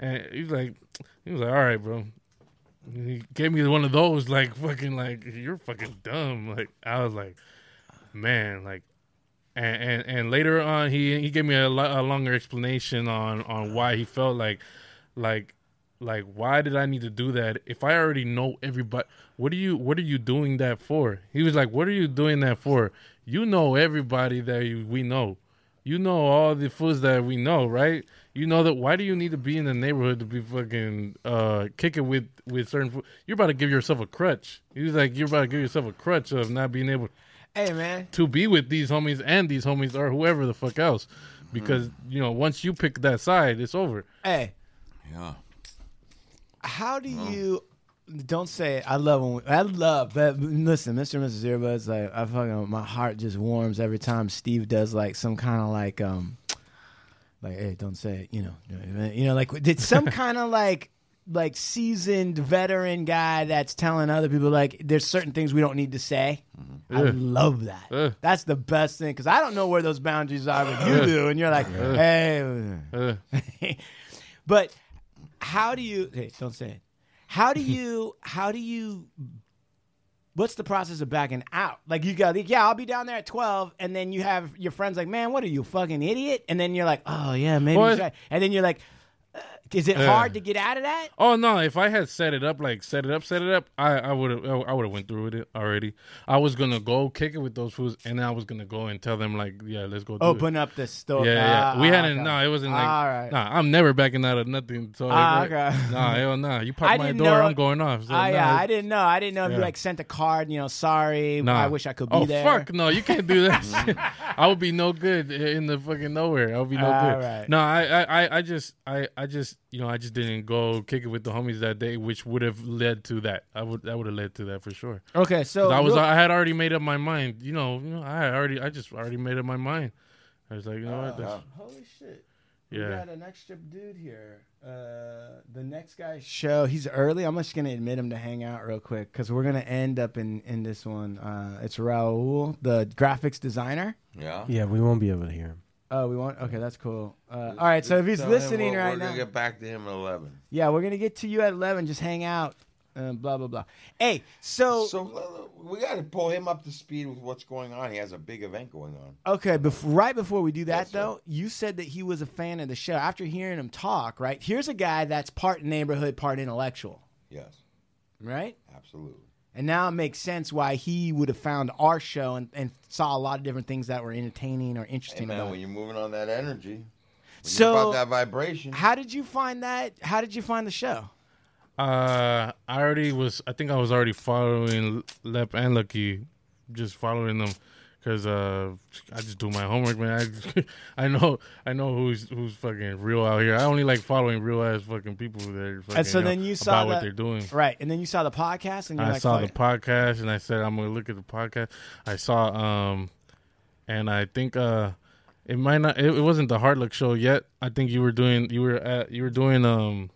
and he's like he was like all right bro. He gave me one of those like fucking like you're fucking dumb. Like i was like man like and and, and later on he he gave me a, lo- a longer explanation on on why he felt like like like why did i need to do that if i already know everybody what are you what are you doing that for he was like what are you doing that for you know everybody that you, we know you know all the foods that we know, right? You know that. Why do you need to be in the neighborhood to be fucking uh, kicking with with certain food? You're about to give yourself a crutch. He was like, you're about to give yourself a crutch of not being able Hey man, to be with these homies and these homies or whoever the fuck else, because Mm-hmm. you know once you pick that side, it's over. hey, Yeah. how do you? Don't say it. I love when we, I love but Listen, Mr. and Mrs. Earbuds, like I fucking my heart just warms every time Steve does like some kind of like um, like hey, don't say it. You know, you know, like did some kind of like like seasoned veteran guy that's telling other people like there's certain things we don't need to say. Mm-hmm. I Yeah. love that. Yeah. That's the best thing because I don't know where those boundaries are, but you do, and you're like, hey. But how do you? Hey, don't say it. How do you? How do you? What's the process of backing out? Like you go, like, yeah, I'll be down there at twelve, and then you have your friends like, man, what are you, fucking idiot? And then you're like, oh yeah, maybe, right. and then you're like, is it Uh. hard to get out of that? Oh no! If I had set it up, like set it up, set it up, I I would have I would have went through with it already. I was gonna go kick it with those fools, and I was gonna go and tell them like, yeah, let's go. Open up the store. Yeah, yeah. Ah, we hadn't. okay. No, it wasn't like. All right. Nah, I'm never backing out of nothing. So Ah, like, okay. Nah, hell nah. You pop my door, know- I'm going off. So yeah, nah, I didn't know. I didn't know if you like sent a card. You know, sorry, Nah. I wish I could be oh, there. fuck no, you can't do that. I would be no good in the fucking nowhere. I would be no All good. right. No, I, I, I- I just, I, I just, you know, I just didn't go kick it with the homies that day, which would have led to that. I would, that would have led to that for sure. Okay, so I was, real- I had already made up my mind. You know, you know, I already, I just already made up my mind. I was like, you know what? That's, Holy shit. Yeah. We got an extra dude here. Uh, the next guy show, he's early. I'm just going to admit him to hang out real quick because we're going to end up in, in this one. Uh, it's Raul, the graphics designer. Yeah. Yeah, we won't be able to hear him. Oh, we want? Okay, that's cool. Uh, all right, so if he's Tell him listening we're, right we're now. gonna get back to him at eleven. yeah, we're going to get to you at 11. Just hang out. Uh, blah, blah, blah. Hey, so. So uh, we got to pull him up to speed with what's going on. He has a big event going on. Okay, bef- right before we do that, Yes, sir. though, you said that he was a fan of the show. After hearing him talk, right? Here's a guy that's part neighborhood, part intellectual, Yes, right? absolutely. And now it makes sense why he would have found our show and, and saw a lot of different things that were entertaining or Hey interesting man, about when you're moving on that energy, when So- you're about that vibration. How did you find that? How did you find the show? Uh, I already was. I think I was already following Lep and Lucky, just following them, Cause uh, I just do my homework, man. I, I know, I know who's who's fucking real out here. I only like following real ass fucking people that are fucking, And so know, then you saw about what they're doing. Right, and then you saw the podcast, and you're I like, saw the it." podcast and I said I'm gonna look at the podcast. I saw um, and I think uh, it might not. It, it wasn't the Hard Luck show yet. I think you were doing. You were at. You were doing um,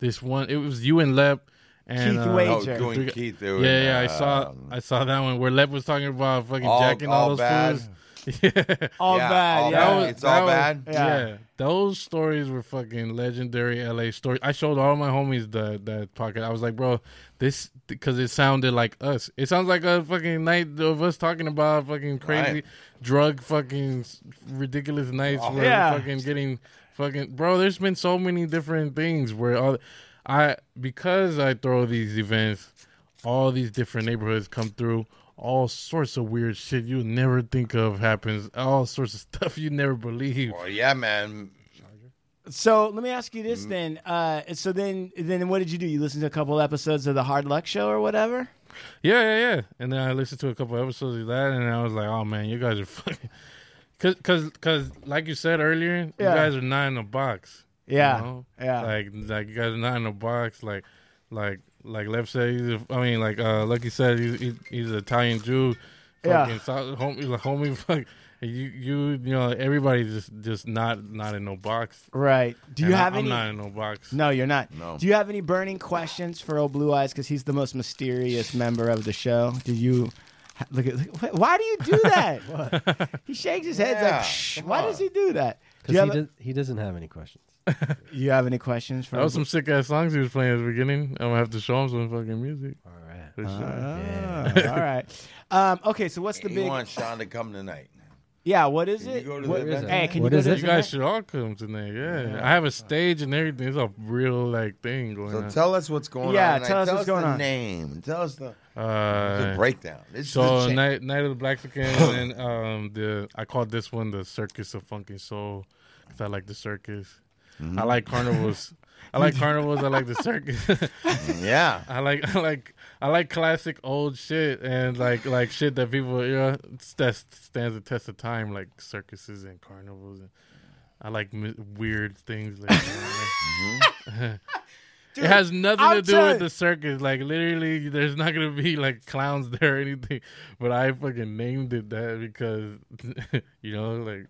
this one. It was you and Lep. And, Keith uh, Wager. Oh, doing Keith doing, yeah, yeah. I saw. um, I saw that one where Lev was talking about fucking All- jacking all, all those bad. fools. Yeah. all Yeah, bad. all yeah, bad. Was- It's all was- bad? Yeah. Yeah. those stories were fucking legendary LA stories. I showed all my homies the that pocket. I was like, bro, this because it sounded like us. It sounds like a fucking night of us talking about fucking crazy Right. drug fucking ridiculous nights where Yeah. fucking getting fucking bro. There's been so many different things where all I because I throw these events, all these different neighborhoods come through. All sorts of weird shit you never think of happens. All sorts of stuff you never believe. Well, yeah, man. So let me ask you Mm-hmm. this then. Uh, so then, then what did you do? You listened to a couple episodes of the Hard Luck Show or whatever? Yeah, yeah, yeah. And then I listened to a couple episodes of that, and I was like, "Oh man, you guys are fucking." Cause, cause, cause, like you said earlier, Yeah. you guys are not in a box. You Yeah, know? yeah. Like, like you guys are not in a box. Like, like, like Lev said. He's a, I mean, like, uh, Lucky said, he's, he, he's an Italian Jew. Yeah. Fucking South, homie, like, homie, fuck. You, you, you know, everybody's just, just not, not in no box. Right. Do you And I- have I'm any? not in no box. No, you're not. No. Do you have any burning questions for old Blue Eyes? Because he's the most mysterious member of the show. Do you? Look at. look- Why do you do that? he shakes his head Yeah, like, Shh, why does he do that? Because you, he, have a- does, he doesn't have any questions. You have any questions for? That was some sick ass songs he was playing at the beginning. I'm gonna have to show him some fucking music. All right. For sure. Ah, all right. Um, okay, so what's the You big? want Sean to come tonight? Yeah, what is it? you What- the event? Hey, can What you is go to it? You guys should all come tonight. Yeah. I have a stage and everything. It's a real like thing going So on. So tell us what's going Yeah, on. Yeah, tell us what's going the on. Name. Tell us the, the uh, breakdown. It's so the night night of the Black and um the I called this one the Circus of Funky Soul because I like the circus. Mm-hmm. I like carnivals. I like carnivals. I like the circus. yeah. I like I like I like classic old shit and like like shit that people you know that stands the test of time like circuses and carnivals and I like mi- weird things like that. it has nothing I'm to do with the circus. Like literally, there's not gonna be like clowns there or anything. But I fucking named it that because you know, like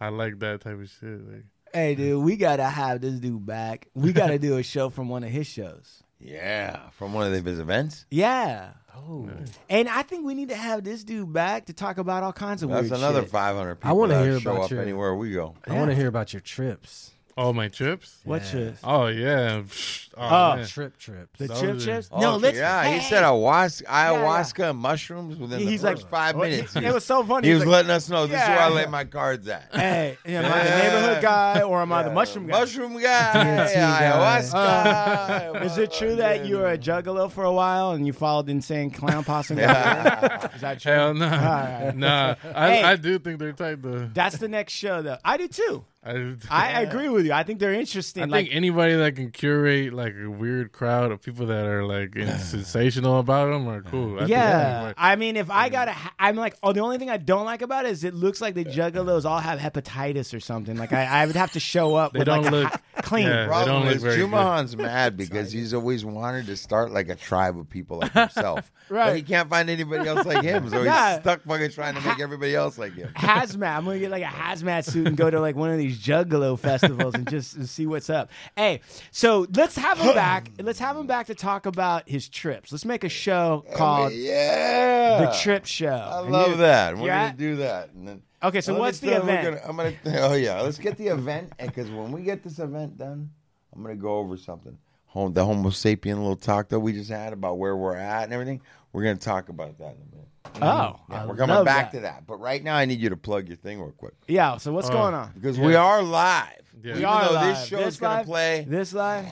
I like that type of shit. Like Hey, dude, we gotta have this dude back. We gotta do a show from one of his shows. Yeah. From one of his events. Yeah, Oh. Hmm. and I think we need to have this dude back to talk about all kinds of That's weird another shit. 500 people I wanna hear show about up your- anywhere we go. I want to hear about your trips. All my trips. What Yeah. shit? Oh yeah. Psh, Oh, Oh, man. Trip trips. The Those chip are- chips? Oh, no, okay, let's. yeah, hey, he said ayahuasca, yeah. ayahuasca and mushrooms within He's the like- first five oh, minutes. It was so funny. He He's was like, letting us know this is where I Yeah. lay my cards at. Hey, am I the neighborhood guy or am I the mushroom guy? Mushroom guy, TNT guy. ayahuasca. Uh, is it true that you were a juggalo for a while and you followed insane clown posse? Is that true? Hell no, right. nah. I, Hey. I do think they're tight though. That's the next show, though. I do too. I, I agree with you. I think they're interesting. I like, think anybody that can curate like a weird crowd of people that are like sensational about them are cool. I yeah, anybody- I mean, if I got to, I'm like, oh, the only thing I don't like about it is it looks like the juggalos all have hepatitis or something. Like I, I would have to show up They with don't like look- ha- clean. yeah. They Problem don't look is, very good. Chumahan's mad because he's always wanted to start like a tribe of people like himself. Right. But he can't find anybody else like him, so Yeah. he's stuck fucking trying to make everybody else like him. hazmat. I'm gonna get like a hazmat suit and go to like one of these juggalo festivals and just see what's up. Hey, so let's have him back. Let's have him back to talk about his trips. Let's make a show oh, called yeah. The Trip Show. I And love that. We're gonna do that. Then, Okay, so what's the event? Gonna, I'm gonna. Oh yeah, let's get the event, because when we get this event done, I'm gonna go over something. Home, the Homo sapien little talk that we just had about where we're at and everything. We're gonna talk about that in a minute. Oh, Yeah, we're coming back that. to that. But right now, I need you to plug your thing real quick Yeah. So what's Oh. going on? because we are live. Yeah. Even We are though live. this show This is gonna play, This live?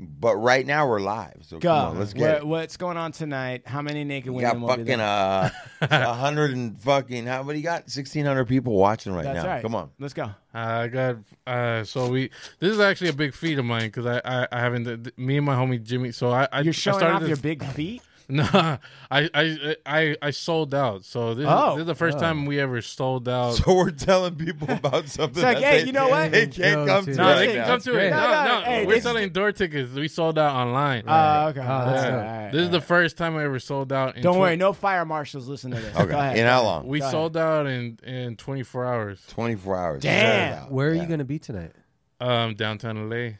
but right now we're live. So Go. come on, let's get What- it. what's going on tonight? How many naked We women got will be fucking there? uh, a hundred and fucking how many you got? Sixteen hundred people watching right That's now. right. Come on. Let's go. I got uh so we this is actually a big feat of mine because I, I I haven't th- me and my homie Jimmy so I I You're I showing started off this- your big feet. No, I, I I I sold out. So this, Oh. this is the first Oh. time we ever sold out. So we're telling people about something. It's like, that hey, they, you know what? They can't come to. to. no, they can come to it. No, No, no, no, hey, we're selling door tickets. We sold out online. Oh, okay. Oh, All right, dope. all right, This is all the first time I ever sold out. In Don't twen- worry, no fire marshals listen to this. Okay. Go ahead. In how long? We Go ahead. sold out in in 24 hours. 24 hours. Damn. Where are you going to be tonight? Um, downtown LA.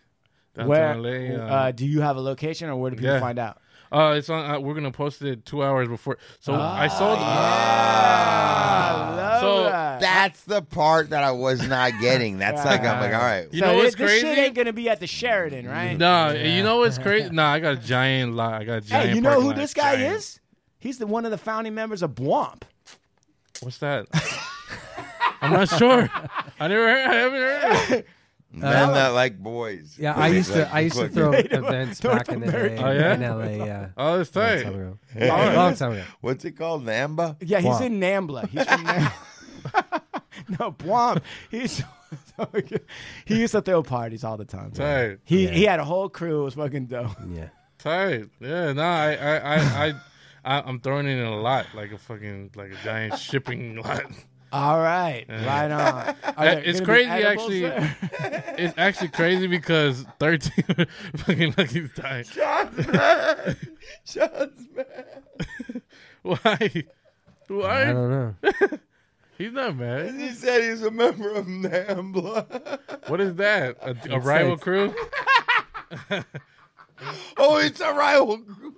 Downtown Where? LA. Uh, uh, do you have a location, or where do people yeah. find out? Uh, it's on. Uh, we're gonna post it two hours before. So I Ah, sold. I So that. That's the part that I was not getting. That's like I'm like, all right. You So know this, what's this shit crazy? ain't gonna be at the Sheridan, right? No, you know what's crazy? No, I got a giant lot. I got a giant. Hey, you know who lot, this guy giant. is? He's the one of the founding members of Bwomp. What's that? I'm not sure. I never heard. I haven't heard. Mm-hmm. Of it. Men that like boys. Yeah, I used to. I used to throw Native- events North back in the day Oh, yeah? in LA. Yeah, Oh, that's long time ago. Yeah. Long time ago. What's it called? Namba? Yeah, he's Bwomp. in Nambla. He's from Nambla. no, Bwomp. He's he used to throw parties all the time. Tight. He Yeah. he had a whole crew. It was fucking dope. Yeah. Tight. Yeah. No, I, I, I, I, I I'm throwing it in a lot, like a fucking, like a giant shipping lot. All right, right on. Are It's crazy, actually. there? It's actually crazy because 13 fucking lucky's dying. John's mad. Why? Why? I don't know. He's not mad. He said he's a member of Nambla. What is that? A, a rival crew? oh, it's a rival group.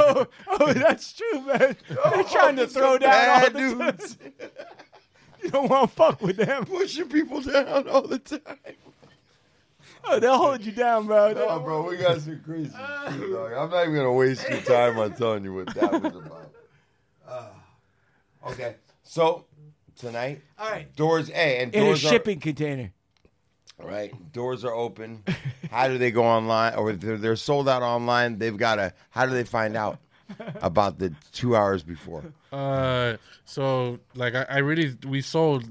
Oh, oh, that's true, man. They're trying to throw down all bad the dudes You don't want to fuck with them. pushing people down all the time. Oh, they'll hold you down, bro. No, bro, we got some crazy shit, dog. I'm not even gonna waste your time on telling you what that was about. Ah. okay, so tonight, All right. doors A and In a doors shipping container. Are right. Doors are open. How do they go online, or they're, they're sold out online? They've got to. How do they find out about the two hours before? Uh, so like I, I really we sold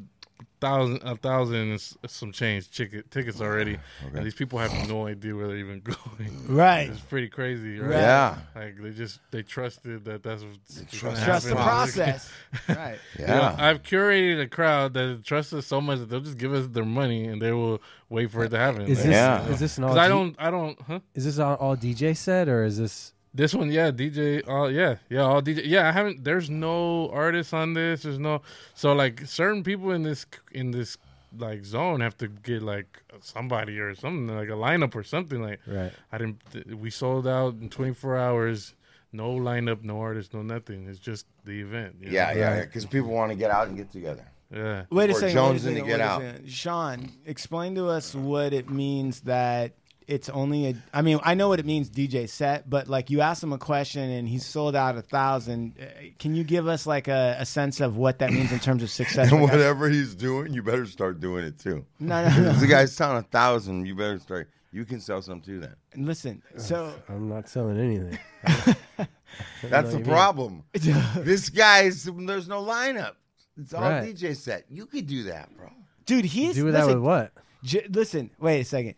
thousand a thousand and some change ticket, tickets already, and these people have no idea where they're even going. Right. It's pretty crazy, right? Yeah. Like they just they trusted that that's what's trust- Trust the process. right. You know, Yeah. I've curated a crowd that trusts us so much that they'll just give us their money and they will wait for it to happen. Is Like, this Yeah. is this an all? Cause don't, I don't, huh? Is this all, all DJ set or is this? This one, yeah, DJ. Uh, yeah, yeah, all DJ. Yeah, I haven't. There's no artists on this. There's no. So like certain people in this in this like zone have to get like somebody or something like a lineup or something like. Right. I didn't. We sold out in 24 hours. No lineup, no artist, no nothing. It's just the event. you know? Yeah, yeah, because people want to get out and get together. yeah. Wait a Or second. Jones wait a in to get out. second. Sean, explain to us what it means that it's only a. I mean, I know what it means DJ set, but like you asked him a question and he sold out a thousand. Uh, Can you give us like a, a sense of what that means in terms of success? And whatever he's doing, you better start doing it too. No, no, no. The guy's selling a thousand, you better start. You can sell some too. Then Listen, so I'm not selling anything. that's the problem. this guy's there's no lineup. It's all Right. DJ set. You could do that, bro. dude, he's Do that listen, with what? J- listen, wait a second,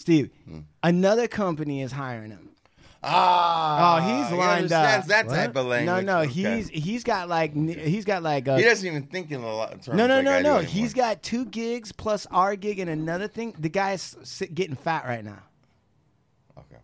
Steve. Hmm. Another company is hiring him. Ah, Oh, he's he lined understands up. That What? type of No, language. no, Okay. he's he's got like n- he's got like a, he doesn't even think in the lo- terms. No, no, like no, I no. He's got two gigs plus our gig and another thing. The guy's sit, getting fat right now. Okay.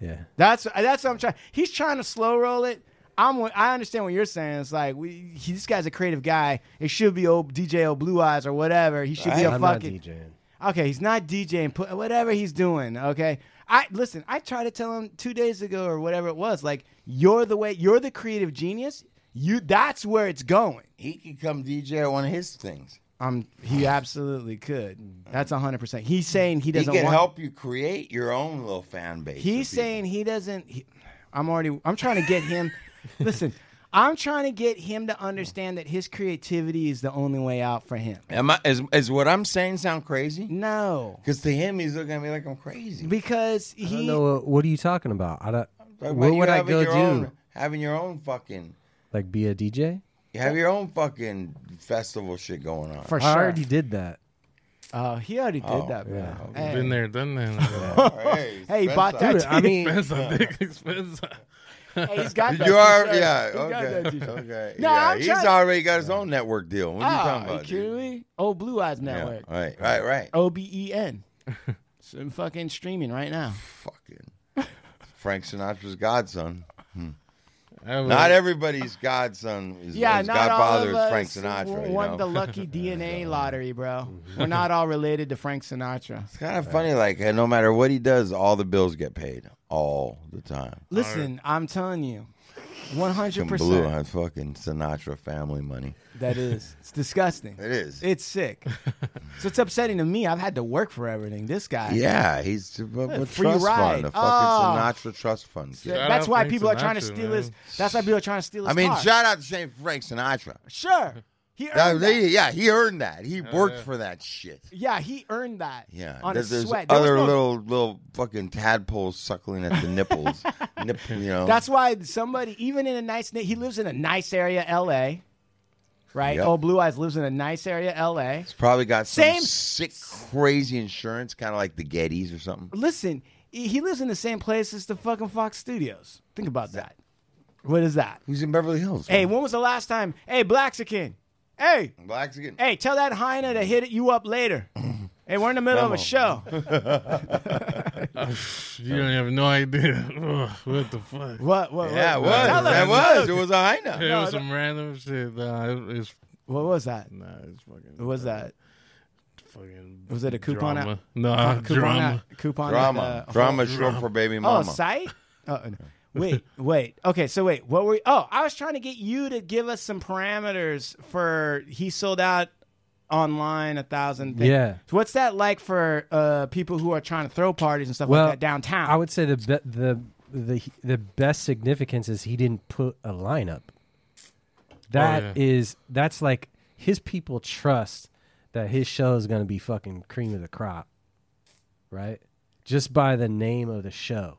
Yeah. That's that's what I'm trying. He's trying to slow roll it. I'm. I understand what you're saying. It's like we. He, this guy's a creative guy. It should be old DJ O Blue Eyes or whatever. He should be a I'm not fucking. DJing. Okay, he's not DJing. Put whatever he's doing. Okay, I listen. I tried to tell him two days ago or whatever it was. Like you're the way. You're the creative genius. You. That's where it's going. He could come DJ at one of his things. Um, he absolutely could. That's hundred percent. He's saying he He doesn't He can want. help you create your own little fan base. He's saying he doesn't. He, I'm already. I'm trying to get him. listen, I'm trying to get him to understand that his creativity is the only way out for him. Am I? Is, is what I'm saying sound crazy? No, Because to him, he's looking at me like I'm crazy. because I don't he. know what, what are you talking about? I don't. Talk about What you would I go do? Own, having your own fucking, Like be a DJ? you have your own fucking festival shit going on. For I sure. already did that. Oh, he already did Oh, that, bro. yeah. Hey. Been there, done that. hey, Hey, he Spencer. bought that. Dude, I mean, expensive, dick expensive. Hey, he's got that. You are, t-shirt. yeah, He's got okay, that okay. No, yeah, he's trying- already got his own network deal. What are you Ah, talking you about? kidding dude? me? Oh, Blue Eyes Yeah, Network. right, right, right. O B E N. Some fucking streaming right now. Fucking Frank Sinatra's godson. Hmm. I was- Not everybody's godson is Yeah, his not godfather all of is Frank us Sinatra. you won know? the lucky DNA lottery, bro. We're not all related to Frank Sinatra. It's kind of funny, like no matter what he does, all the bills get paid all the time. Listen, I'm telling you, 100. Fucking Blue percent has fucking Sinatra family money. That is, it's disgusting. It is. It's sick. so it's upsetting to me. I've had to work for everything. This guy. Yeah, he's a, a free trust ride. fund, a fucking Ah. Sinatra trust fund. kid. Shout That's out why Frank people are trying to Sinatra, steal man. his. That's why people are trying to steal his I mean, car. shout out to Saint Frank Sinatra. Sure, he earned they- that. yeah, he earned that. He worked yeah. for that shit. Yeah, he earned that. Yeah, on there's, his there's sweat. There other no- little little fucking tadpoles suckling at the nipples. Nip, you know, That's why somebody, even in a nice, he lives in a nice area, L.A. Right? Yep. Oh, Blue Eyes lives in a nice area, L.A. He's probably got some Same- sick, crazy insurance, kind of like the Gettys or something. Listen, he he lives in the same place as the fucking Fox Studios. Think about that. What is that? He's in Beverly Hills? Hey, when was the last time? Hey, Blaxican. Hey, Blaxican. hey, tell that Heine to hit you up later. hey, we're in the middle of a show. You don't have no idea. Ugh, what the fuck? What? What? Yeah, it what, was. Tell That us. was. It was a Heina. It was some random shit. Nah, it, it's What was that? nah, it's fucking. What was that? Fucking. Was it a coupon drama. app? Nah, coupon drama. At, coupon Drama. At, uh, Drama short for baby Oh, mama. site? Oh, no. Wait, wait. Okay, so wait. What were? Oh, I was trying to get you to give us some parameters for he sold out online a thousand. Things. Yeah. So what's that like for uh, people who are trying to throw parties and stuff Well, like that downtown? I would say the be- the the the best significance is he didn't put a lineup. That is yeah. that's like his people trust that his show is going to be fucking cream of the crop, right? Just by the name of the show.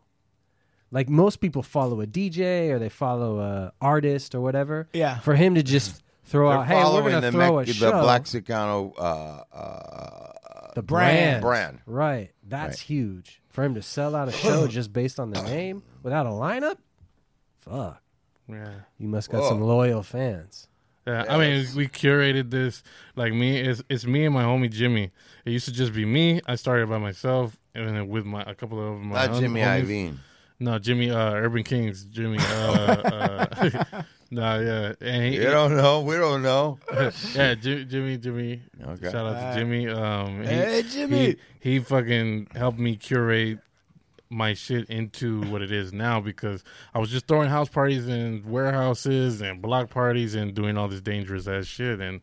Like most people follow a DJ or they follow a artist or whatever. Yeah. For him to just throw They're out, hey, we're following going to the, throw Mec- a the show. Blaxicano uh, uh, the brand. brand. Right. That's Right. huge. For him to sell out a show just based on the name without a lineup? Fuck. Yeah. You must got Whoa. some loyal fans. Yeah, I mean, we curated this like me. It's it's me and my homie Jimmy. It used to just be me. I started by myself, and then with my a couple of my Not hom- Jimmy homies. Iovine. No, Jimmy uh, Urban Kings. Jimmy. Uh, uh, no, yeah, and he, You don't know. We don't know. yeah, Jimmy, Jimmy, Jimmy. Okay. Shout out to Jimmy. Um, he, Hey, Jimmy. He, he fucking helped me curate my shit into what it is now because I was just throwing house parties and warehouses and block parties and doing all this dangerous ass shit, and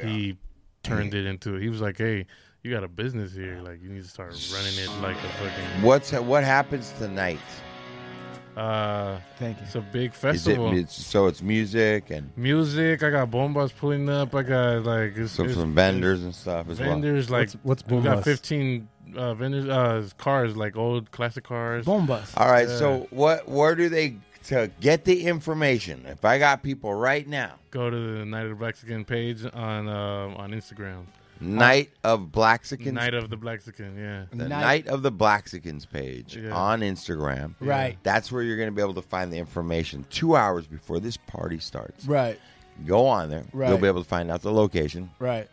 he turned it into. He was like, "Hey, you got a business here. Like, you need to start running it like a fucking." What's what happens tonight? Uh, Thank you. it's a big Is it festival. it's, so? It's music and Music. I got bombas pulling up. I got like it's, so it's- some vendors and stuff as well. vendors like What's- what's we got 15 uh, vendors uh cars like old classic cars Bombas. All right. Yeah. So what? Where do they to get the information? If I got people right now, go to the night of the Blaxican page on uh, on instagram Night of Blaxicans, night of the Blaxican, yeah the Night- Night of the Blaxicans page Yeah. on Instagram. Right. That's where you're going to be able to find the information two hours before this party starts. Right. Go on there. Right. You'll be able to find out the location. Right.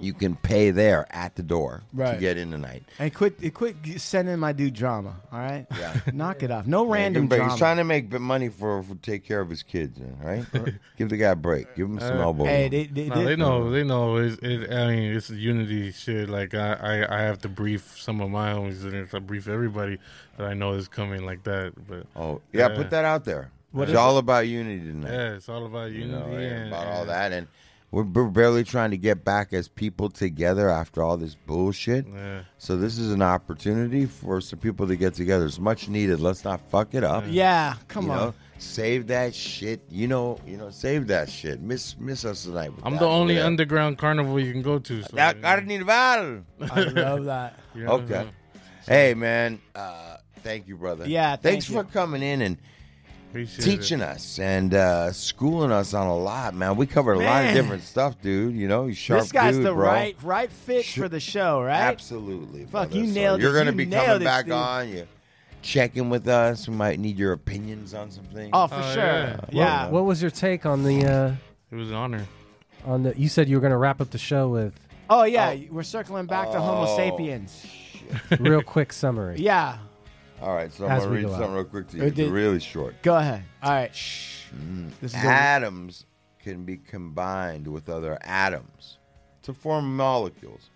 You can pay there at the door to get in tonight. And quit, quit g- sending my dude drama. All right. Yeah. Knock it off. No Yeah, random give him break. drama. He's trying to make money for, for take care of his kids, man, right? Give the guy a break. Give him some Uh, elbow. hey, they, they, no, they- they know they know it's, it, i mean it's unity shit like I, I i have to brief some of my homies and I brief everybody that i know is coming like that but oh, yeah, Yeah. put that out there. What it's is all about unity tonight. yeah it's all about you unity know, and, about all and- that, and we're, we're barely trying to get back as people together after all this bullshit. yeah So this is an opportunity for some people to get together. It's much needed. Let's not fuck it up. yeah. Come you on. know, save that shit. You know, you know, save that shit. Miss miss us tonight. with i'm that, the only whatever. underground carnival you can go to so, That you know, carnival. I love that. you know, Okay. Hey man, uh, thank you, brother. Yeah, thanks thank for coming in and appreciate teaching us and uh, schooling us on a lot, man. We covered a lot of different stuff, dude. You know, you sharp this guy's dude, the bro. right right fit Sh- for the show, right? Absolutely. Fuck, brother. you So nailed it. You're gonna You be nailed coming back Steve. on. You checking with us. We might need your opinions on something. Oh, for Oh, sure. yeah. Yeah. What, what was your take on the uh, It was an honor. on the? You said you were going to wrap up the show with Oh yeah, we're circling back to Homo Oh. sapiens. real quick summary. Yeah. All right, so I'm As gonna we read something out. real quick to Uh, you. did- really short. Go ahead. All right. Shh. This is a, atoms can be combined with other atoms to form molecules.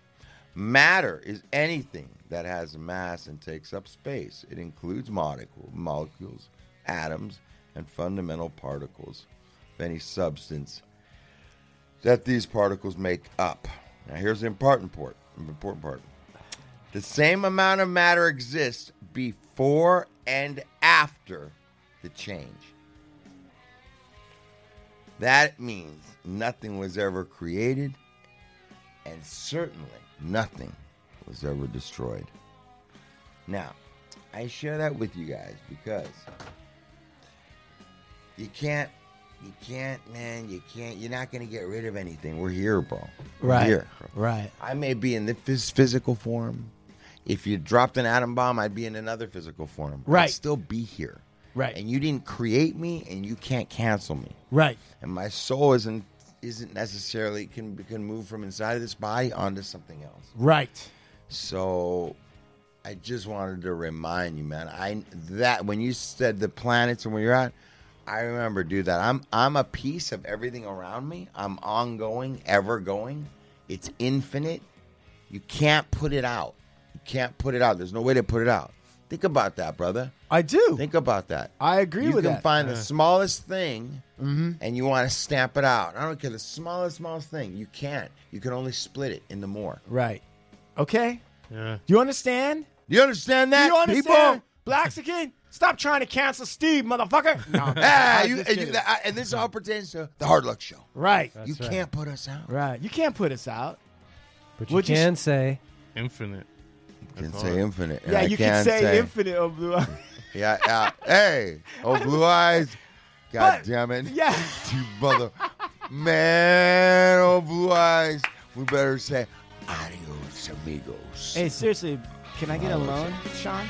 Matter is anything that has mass and takes up space. It includes molecule, molecules, atoms, and fundamental particles of any substance that these particles make up. Now, here's the important part. Important part. The same amount of matter exists before and after the change. That means nothing was ever created, and certainly nothing was ever destroyed. Now, I share that with you guys because you can't, you can't, man, you can't, you're not going to get rid of anything. We're here, bro. We're Right. here. right. I may be in the phys- physical form. If you dropped an atom bomb, I'd be in another physical form. Right. I'd still be here. Right. And you didn't create me, and you can't cancel me. Right. And my soul isn't isn't necessarily can can move from inside of this body onto something else. Right. So I just wanted to remind you, man. I that when you said the planets and where you're at, I remember, dude. That I'm I'm a piece of everything around me. I'm ongoing, ever going. It's infinite. You can't put it out. You can't put it out. There's no way to put it out. Think about that, brother. I do. Think about that. I agree you with can that. find the smallest thing and you want to stamp it out. I don't care the smallest, smallest thing. You can't. You can only split it into more. Right. Okay. Yeah. Do you understand? Do you understand that, Do you understand? people? Blaxican, stop trying to cancel Steve, motherfucker. No, Ah, you, and, you, kidding. that- and this all pertains to the Hard Luck Show. right. you right. can't put us out. Right. You can't put us out. But you Would you can say Infinite. You can That's say hard. infinite. yeah, you can can't say, infinite of blue eyes. Yeah, yeah. hey, oh, blue eyes. God But- damn it. Yeah. You mother. Man, oh, blue eyes. We better say adios, amigos. Hey, seriously, can I get a loan, Sean?